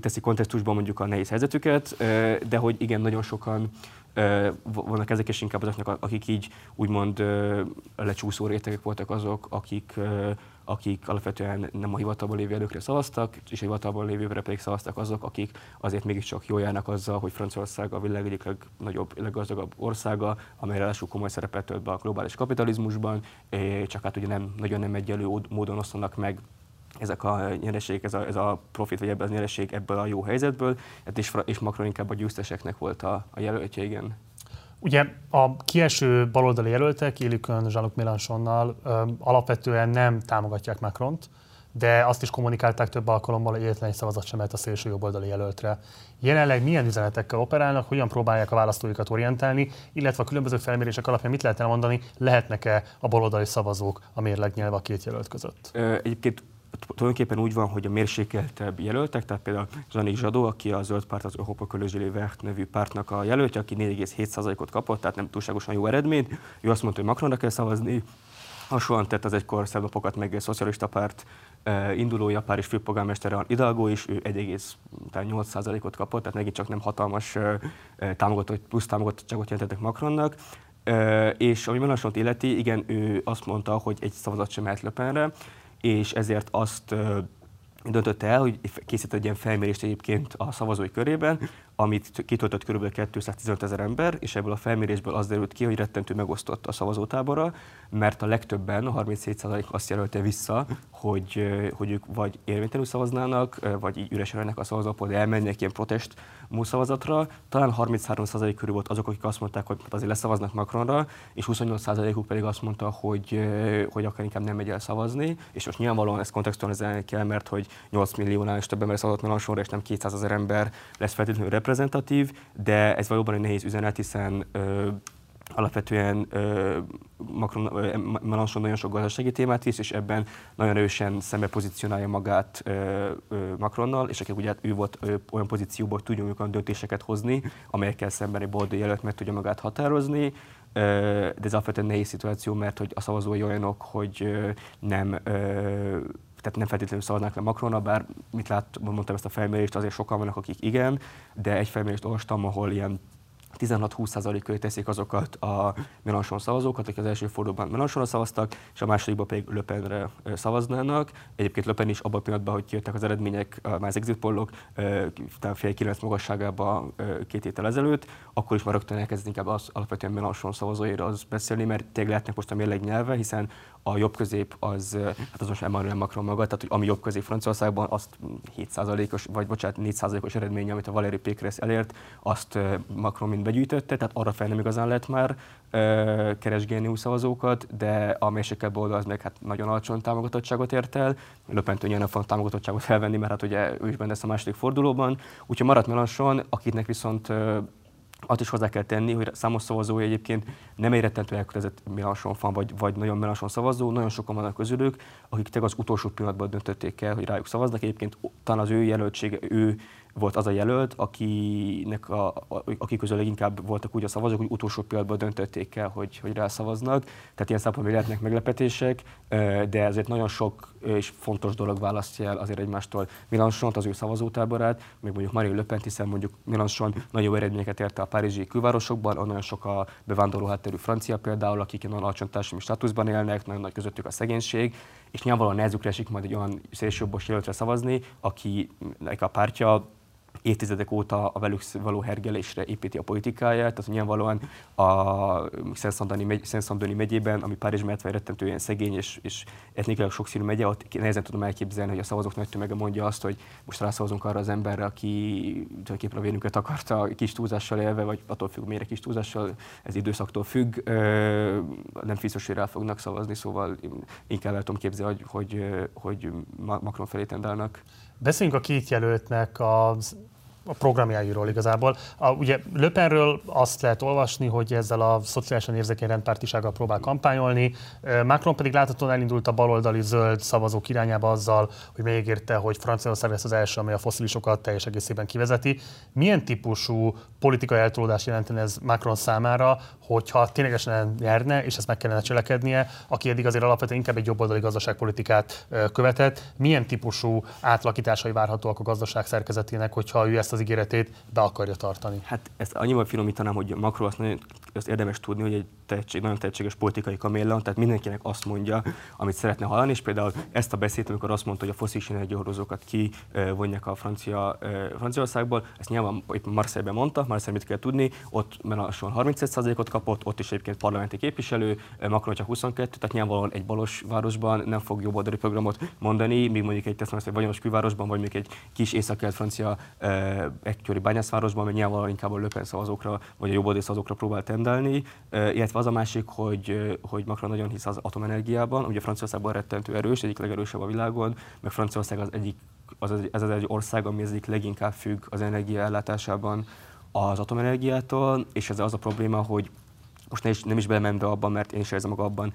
teszi kontextusban mondjuk a nehéz helyzetüket, de hogy igen, nagyon sokan vannak ezek, és inkább azoknak, akik így úgymond lecsúszó rétegek voltak azok, akik akik alapvetően nem a hivatalban lévő előkre szavaztak, és a hivatalban lévőkre pedig szavaztak azok, akik azért mégiscsak jól járnak azzal, hogy Franciaország a világ egyik legnagyobb, leggazdagabb országa, amely ráadásul komoly szerepet tölt be a globális kapitalizmusban, csak hát ugye nem, nagyon nem egyelő módon osztanak meg ezek a nyereség, ez a, ez a profit, vagy ebből a nyereség ebből a jó helyzetből, hát és, és Macron inkább a győzteseknek volt a, a jelöltje, igen. Ugye a kieső baloldali jelöltek, élükön Jean-Luc Mélenchonnal alapvetően nem támogatják Macront, de azt is kommunikálták több alkalommal, hogy egyetlen egy szavazat sem a szélső jobboldali jelöltre. Jelenleg milyen üzenetekkel operálnak, hogyan próbálják a választóikat orientálni, illetve a különböző felmérések alapján mit lehet elmondani, lehetnek-e a baloldali szavazók a mérleg nyelve a két jelölt között? Egyébként tulajdonképpen úgy van, hogy a mérsékeltebb jelöltek, tehát például Zsani Zsadó, aki a zöld párt, az Európa Kölözsélé Vert nevű pártnak a jelöltje, aki 4,7%-ot kapott, tehát nem túlságosan jó eredmény. Ő azt mondta, hogy Macronra kell szavazni, Hasonlóan tett az egykor szebb napokat meg a szocialista párt indulója, Párizs főpolgármestere Hidalgo is, ő 1,8%-ot kapott, tehát megint csak nem hatalmas támogatott, plusz támogatottságot jelentettek Macronnak. És ami Mélenchont illeti, igen, ő azt mondta, hogy egy szavazat sem mehet Löpenre, és ezért azt döntötte el, hogy készít egy ilyen felmérést egyébként a szavazói körében, amit kitöltött kb. 215 ezer ember, és ebből a felmérésből az derült ki, hogy rettentő megosztott a szavazótábora, mert a legtöbben, a 37% azt jelölte vissza, hogy, hogy ők vagy érvénytelenül szavaznának, vagy így üresen lennek a szavazópol, de elmennek ilyen protest szavazatra. Talán 33% körül volt azok, akik azt mondták, hogy azért leszavaznak Macronra, és 28%-uk pedig azt mondta, hogy, hogy akár inkább nem megy el szavazni, és most nyilvánvalóan ezt kontextualizálni kell, mert hogy 8 milliónál és több ember szavazott Mélenchonra, és nem 200 ezer ember lesz feltétlenül reprezentatív, de ez valóban egy nehéz üzenet, hiszen ö, alapvetően ö, Macron, ö, Mélenchon nagyon sok gazdasági témát visz, és ebben nagyon erősen szembe pozícionálja magát ö, ö, Macronnal, és akik ugye ő volt ö, olyan pozícióban, hogy tudja olyan döntéseket hozni, amelyekkel szemben egy Bordeaux jelölt meg tudja magát határozni, de ez alapvetően nehéz szituáció, mert hogy a szavazói olyanok, hogy nem tehát nem feltétlenül szavaznak le Macronra, bár mit lát, mondtam ezt a felmérést, azért sokan vannak, akik igen, de egy felmérést olvastam, ahol ilyen 16-20% köré teszik azokat a Mélenchon szavazókat, akik az első fordulóban Mélenchonra szavaztak, és a másodikban pedig Löpenre szavaznának. Egyébként Löpen is abban a pillanatban, hogy kijöttek az eredmények, már az exit pollok, fél kilenc magasságában két héttel ezelőtt, akkor is már rögtön elkezdeni inkább az alapvetően szavazóira az beszélni, mert tényleg lehetnek most a mérleg nyelve, hiszen a jobb közép az, hát az most Emmanuel Macron maga, tehát hogy ami jobb közép Franciaországban, azt 7%-os, vagy bocsánat, 4%-os eredmény, amit a Valéry Pécresse elért, azt Macron mind begyűjtötte, tehát arra fel nem igazán lehet már keresgélni új szavazókat, de a mérsékelt oldal az meg hát nagyon alacsony támogatottságot ért el. Löpentő nyilván fog támogatottságot felvenni, mert hát ugye ő is benne lesz a második fordulóban. Úgyhogy maradt Melanchon, akiknek viszont azt is hozzá kell tenni, hogy számos szavazói egyébként nem egy rettentő elkötelezett Mélenchon fan, vagy, vagy nagyon Mélenchon szavazó, nagyon sokan vannak közülük, akik tényleg az utolsó pillanatban döntötték el, hogy rájuk szavaznak. Egyébként talán az ő jelöltsége, ő volt az a jelölt, akinek a, a, aki közül leginkább voltak úgy a szavazók, hogy utolsó pillanatban döntötték el, hogy, hogy rászavaznak. Tehát ilyen szempontból lehetnek meglepetések, de ezért nagyon sok és fontos dolog választja el azért egymástól Mélenchon, az ő szavazótáborát, még mondjuk Marie Le Pen, hiszen mondjuk Mélenchon nagyon jó eredményeket érte a párizsi külvárosokban, onnan sok a bevándorló hátterű francia például, akik nagyon alacsony társadalmi státuszban élnek, nagyon nagy közöttük a szegénység, és nyilvánvalóan nehezükre esik majd egy olyan szélsőjobbos jelöltre szavazni, akinek a pártja évtizedek óta a velük való hergelésre építi a politikáját, tehát nyilvánvalóan a Szent-Szandoni megyében, ami Párizs mellett rettentően szegény és, és etnikailag sokszínű megye, ott nehezen tudom elképzelni, hogy a szavazók nagy tömege mondja azt, hogy most rászavazunk arra az emberre, aki tulajdonképpen a vérünket akarta kis túlzással élve, vagy attól függ, mire kis túlzással, ez időszaktól függ, nem biztos, hogy rá fognak szavazni, szóval inkább el tudom képzelni, hogy, hogy, hogy Macron felé tendálnak. Beszéljünk a két jelöltnek az a programjairól igazából. A, ugye Löpenről azt lehet olvasni, hogy ezzel a szociálisan érzékeny rendpártisággal próbál kampányolni. Macron pedig láthatóan elindult a baloldali zöld szavazók irányába azzal, hogy megígérte, hogy Franciaország lesz az első, amely a foszilisokat teljes egészében kivezeti. Milyen típusú politikai eltolódás jelentene ez Macron számára, hogyha ténylegesen nyerne, és ezt meg kellene cselekednie, aki eddig azért alapvetően inkább egy jobboldali gazdaságpolitikát követett, milyen típusú átlakításai várhatóak a gazdaság szerkezetének, hogyha ő ezt az ígéretét be akarja tartani. Hát ezt annyival finomítanám, hogy Macron azt, nagyon, azt érdemes tudni, hogy egy tehetség, nagyon tehetséges politikai kaméleon, tehát mindenkinek azt mondja, amit szeretne hallani, és például ezt a beszédet, amikor azt mondta, hogy a foszilis energiahordozókat kivonják a Francia, Franciaországból, ezt nyilván itt Marseille-ben mondta, Marseille mit kell tudni, ott Mélenchon 31%-ot kapott, ott is egyébként parlamenti képviselő, Macron csak 22, tehát nyilvánvalóan egy balos városban nem fog jobboldali programot mondani, míg mondjuk egy teszem egy vagyonos külvárosban, vagy még egy kis észak francia egykori bányászvárosban, mert nyilvánvalóan inkább a Löpen szavazókra, vagy a jobboldali szavazókra próbál tendelni, illetve az a másik, hogy, hogy Macron nagyon hisz az atomenergiában, ugye Franciaországban rettentő erős, egyik legerősebb a világon, meg Franciaország az egyik, az, ez az egy ország, ami az egyik leginkább függ az energiaellátásában az atomenergiától, és ez az a probléma, hogy most ne is, nem is belemenve abban, mert én is érzem magam abban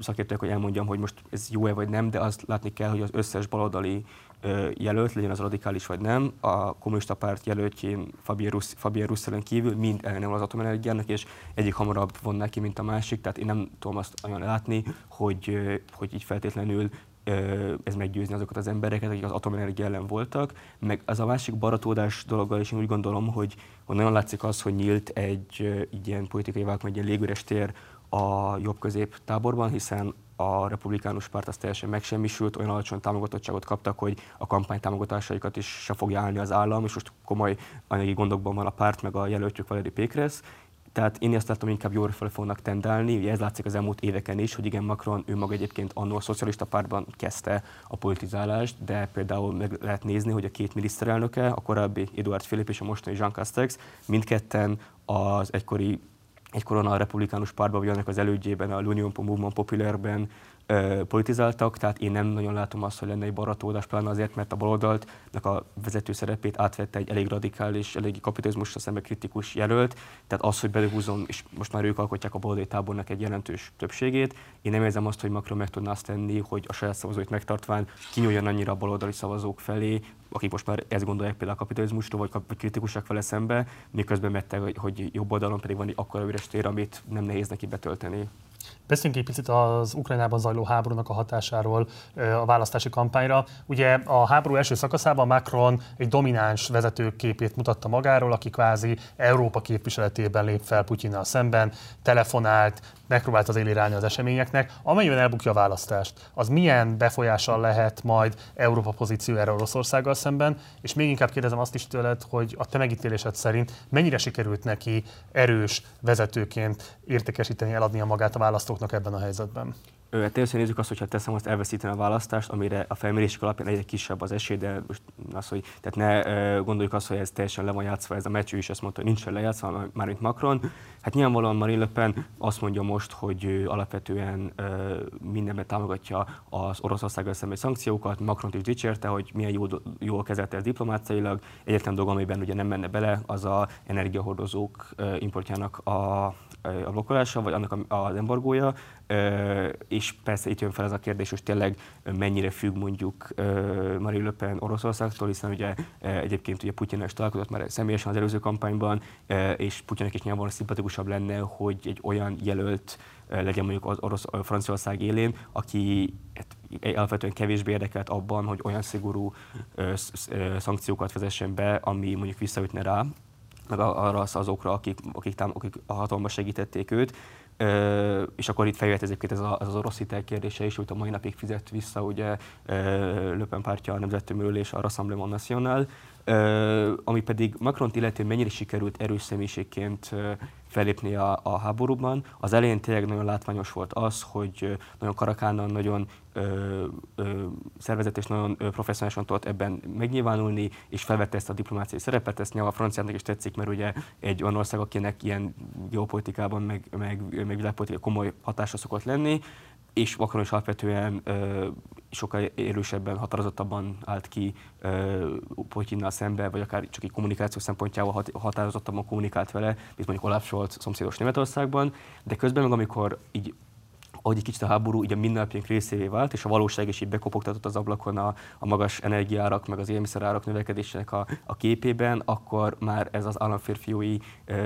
szakértőek, hogy elmondjam, hogy most ez jó-e vagy nem, de azt látni kell, hogy az összes baloldali ö, jelölt, legyen az radikális vagy nem, a kommunista párt jelöltjén Fabien, Russ, Fabien Russellen kívül mind ellene az atomenergiának, és egyik hamarabb von neki, mint a másik, tehát én nem tudom azt olyan látni, hogy, hogy így feltétlenül ez meggyőzni azokat az embereket, akik az atomenergia ellen voltak. Meg az a másik baratódás dologgal is én úgy gondolom, hogy, hogy nagyon látszik az, hogy nyílt egy, egy ilyen politikai vákum, egy ilyen légüres tér a jobb-közép táborban, hiszen a republikánus párt az teljesen megsemmisült, olyan alacsony támogatottságot kaptak, hogy a kampány támogatásaikat is se fogja állni az állam, és most komoly anyagi gondokban van a párt, meg a jelöltjük Valeri Pékres, tehát én azt látom, inkább jóra fel fognak tendálni. Ugye ez látszik az elmúlt éveken is, hogy igen, Macron ő maga egyébként annó a szocialista pártban kezdte a politizálást, de például meg lehet nézni, hogy a két miniszterelnöke, a korábbi Eduard Philipp és a mostani Jean Castex, mindketten az egykori egykoron a republikánus pártban, vagy annak az elődjében, a L'Union pour Mouvement Populaire-ben politizáltak, tehát én nem nagyon látom azt, hogy lenne egy baratódás, pláne azért, mert a baloldaltnak a vezető szerepét átvette egy elég radikális, elég kapitalizmusra szemben kritikus jelölt, tehát az, hogy belehúzom, és most már ők alkotják a baloldali tábornak egy jelentős többségét, én nem érzem azt, hogy Macron meg tudná azt tenni, hogy a saját szavazóit megtartván kinyúljon annyira a baloldali szavazók felé, akik most már ezt gondolják például a kapitalizmustól, vagy kritikusak vele szembe, miközben mette, hogy, hogy jobb oldalon pedig van egy akkora üres tér, amit nem nehéz neki betölteni. Beszéljünk egy picit az Ukrajnában zajló háborúnak a hatásáról a választási kampányra. Ugye a háború első szakaszában Macron egy domináns vezetőképét mutatta magáról, aki kvázi Európa képviseletében lép fel Putyinnal szemben, telefonált, megpróbált az állni az eseményeknek. Amennyiben elbukja a választást, az milyen befolyással lehet majd Európa pozíciójára Oroszországgal szemben, és még inkább kérdezem azt is tőled, hogy a te megítélésed szerint mennyire sikerült neki erős vezetőként értékesíteni, a magát a választóknak ebben a helyzetben? Hát először nézzük azt, hogy ha teszem, azt elveszíteni a választást, amire a felmérések alapján egyre kisebb az esély, de most az, hogy tehát ne gondoljuk azt, hogy ez teljesen le van játszva, ez a meccs, is azt mondta, hogy nincsen lejátszva, már mint Macron. Hát nyilvánvalóan Marine Le Pen azt mondja most, hogy alapvetően mindenben támogatja az Oroszországgal szemben szankciókat, Macron is dicsérte, hogy milyen jól, jól kezelte ez diplomáciailag. Egyetlen dolog, amiben ugye nem menne bele, az a energiahordozók importjának a a blokkolása, vagy annak az embargója, és persze itt jön fel ez a kérdés, hogy tényleg mennyire függ mondjuk Marie Le Pen Oroszországtól, hiszen ugye egyébként ugye Putyin is találkozott már személyesen az előző kampányban, és Putyinek is nyilvánvalóan szimpatikusabb lenne, hogy egy olyan jelölt legyen mondjuk az orosz, Franciaország élén, aki hát, alapvetően kevésbé érdekelt abban, hogy olyan szigorú szankciókat vezessen be, ami mondjuk visszaütne rá, meg arra azokra, akik, akik, tám, akik a hatalomba segítették őt. Ö, és akkor itt fejlett ezeket ez, az orosz hitel kérdése is, hogy a mai napig fizet vissza ugye Löpen pártja a Nemzettömörül és a Rassemblement National, ami pedig Macron illető mennyire sikerült erős személyiségként felépni a, a háborúban. Az elején tényleg nagyon látványos volt az, hogy nagyon karakánan, nagyon ö, ö, szervezet és nagyon professzionálisan tudott ebben megnyilvánulni, és felvette ezt a diplomáciai szerepet, ezt nyilván a franciának is tetszik, mert ugye egy olyan ország, akinek ilyen geopolitikában, meg, meg, meg világpolitikai komoly hatása szokott lenni, és Macron is alapvetően ö, sokkal erősebben, határozottabban állt ki Putyinnal szembe, vagy akár csak egy kommunikáció szempontjából hat, határozottabban kommunikált vele, mint mondjuk Olaf Scholz szomszédos Németországban, de közben meg amikor így ahogy egy kicsit a háború így a mindennapjaink részévé vált, és a valóság is így bekopogtatott az ablakon a, a magas energiárak, meg az élelmiszerárak növekedésének a, a képében, akkor már ez az államférfiúi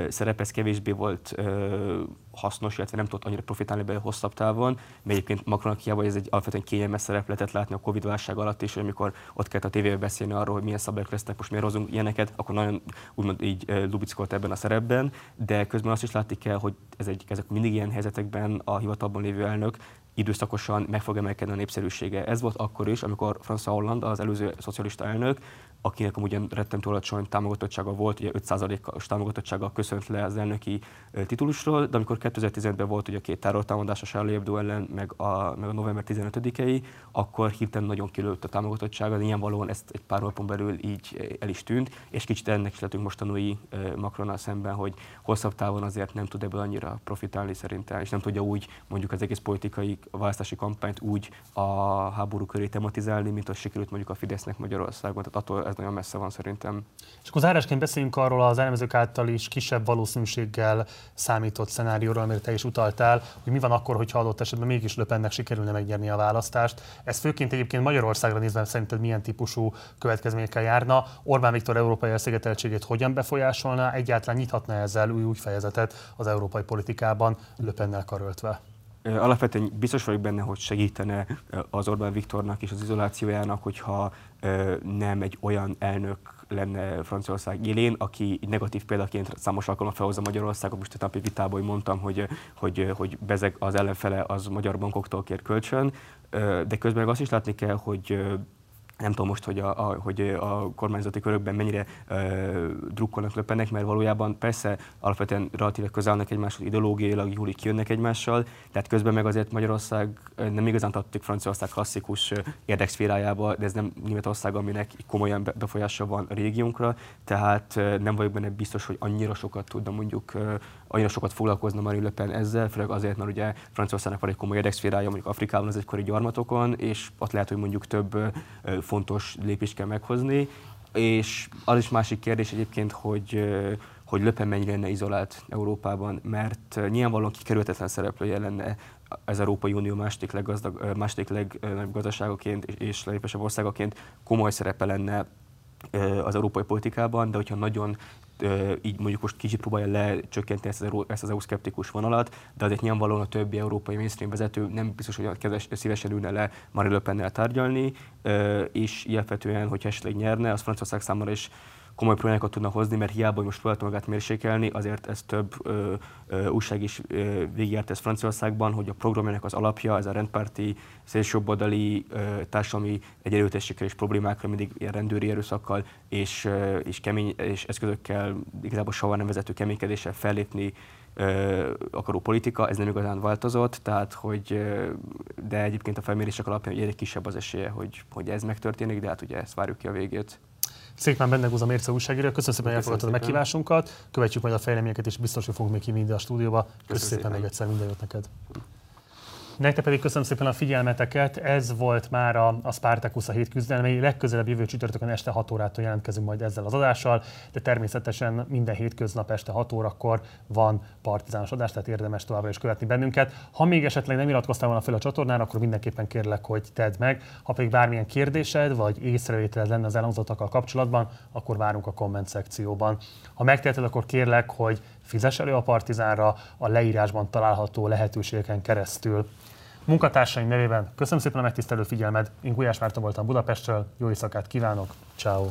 szerep ez kevésbé volt ö, hasznos, illetve nem tudott annyira profitálni belőle hosszabb távon, mert egyébként Macronnak hiába ez egy alapvetően kényelmes szerep lehetett látni a Covid válság alatt is, amikor ott kellett a tévében beszélni arról, hogy milyen szabályok lesznek, most miért hozunk ilyeneket, akkor nagyon úgymond így lubickolt ebben a szerepben, de közben azt is látni kell, hogy ez egy, ezek mindig ilyen helyzetekben a hivatalban lévő elnök időszakosan meg fog emelkedni a népszerűsége. Ez volt akkor is, amikor François Hollande, az előző szocialista elnök, akinek amúgy rettentő alacsony támogatottsága volt, ugye 5%-os támogatottsága köszönt le az elnöki titulusról, de amikor 2015-ben volt ugye két terrortámadás a Charlie Hebdo ellen, meg a, meg a november 15-i, akkor hirtelen nagyon kilőtt a támogatottsága, de nyilvánvalóan ezt egy pár napon belül így el is tűnt, és kicsit ennek is lehetünk most Macronnal szemben, hogy hosszabb távon azért nem tud ebből annyira profitálni szerintem, és nem tudja úgy mondjuk az egész politikai választási kampányt úgy a háború köré tematizálni, mint az sikerült mondjuk a Fidesznek Magyarországon. Tehát attól ez nagyon messze van szerintem. És akkor zárásként beszéljünk arról az elemzők által is kisebb valószínűséggel számított szenárióról, amire te is utaltál, hogy mi van akkor, hogyha adott esetben mégis Löpennek sikerülne megnyerni a választást. Ez főként egyébként Magyarországra nézve szerinted milyen típusú következményekkel járna? Orbán Viktor európai elszigeteltségét hogyan befolyásolna? Egyáltalán nyithatna ezzel új, új fejezetet az európai politikában Löpennel karöltve? Alapvetően biztos vagyok benne, hogy segítene az Orbán Viktornak és az izolációjának, hogyha nem egy olyan elnök lenne Franciaország élén, aki negatív példaként számos alkalommal felhozza Magyarországot. Most a napi vitában hogy mondtam, hogy, hogy, hogy bezeg az ellenfele az magyar bankoktól kér kölcsön, de közben azt is látni kell, hogy nem tudom most, hogy a, a, hogy a kormányzati körökben mennyire e, drukkolnak löpennek, mert valójában persze alapvetően relatíve közel állnak egymáshoz, ideológiailag jól kijönnek egymással, tehát közben meg azért Magyarország nem igazán tartozik Franciaország klasszikus érdekszférájába, de ez nem Németország, aminek komolyan befolyása van a régiónkra, tehát nem vagyok benne biztos, hogy annyira sokat tudna mondjuk annyira sokat foglalkozna Marine Le Pen ezzel, főleg azért, mert ugye Franciaországnak van egy komoly érdekszférája, mondjuk Afrikában az egykori gyarmatokon, és ott lehet, hogy mondjuk több fontos lépést kell meghozni. És az is másik kérdés egyébként, hogy hogy Löpen mennyire lenne izolált Európában, mert nyilvánvalóan kikerülhetetlen szereplője lenne az Európai Unió második, leggazdag, második legnagyobb gazdaságaként és legnépesebb országaként komoly szerepe lenne az európai politikában, de hogyha nagyon így mondjuk most kicsit próbálja lecsökkenteni ezt az, ezt az EU-szkeptikus vonalat, de azért nyilvánvalóan a többi európai mainstream vezető nem biztos, hogy kezes, szívesen ülne le Marine Le Pennel tárgyalni, és illetően, hogyha esetleg nyerne, az Franciaország számára is komoly problémákat tudna hozni, mert hiába, hogy most próbálta magát mérsékelni, azért ez több ö, ö, újság is végigjárt ez Franciaországban, hogy a programjának az alapja, ez a rendpárti, szélsőbbodali társadalmi egyenlőtességgel és problémákra mindig ilyen rendőri erőszakkal és, ö, és kemény és eszközökkel, igazából soha nem vezető keménykedéssel fellépni ö, akaró politika, ez nem igazán változott, tehát hogy, de egyébként a felmérések alapján egyre kisebb az esélye, hogy, hogy ez megtörténik, de hát ugye ezt várjuk ki a végét. Szépen benne a Mérce újságíró. Köszönöm szépen, hogy elfogadtad a meghívásunkat. Követjük majd a fejleményeket, és biztos, hogy fogunk még hívni ide a stúdióba. Köszönöm, Köszönöm szépen, szépen még egyszer, minden jót neked. Nektek pedig köszönöm szépen a figyelmeteket. Ez volt már a, a Spartacus a hét küzdelmei. Legközelebb jövő csütörtökön este 6 órától jelentkezünk majd ezzel az adással, de természetesen minden hétköznap este 6 órakor van partizános adás, tehát érdemes továbbra is követni bennünket. Ha még esetleg nem iratkoztál volna fel a csatornára, akkor mindenképpen kérlek, hogy tedd meg. Ha pedig bármilyen kérdésed vagy észrevételed lenne az elhangzottakkal kapcsolatban, akkor várunk a komment szekcióban. Ha megteheted, akkor kérlek, hogy fizes elő a Partizánra a leírásban található lehetőségeken keresztül. Munkatársaim nevében köszönöm szépen a megtisztelő figyelmed. Én Gulyás Márton voltam Budapestről, jó éjszakát kívánok, ciao.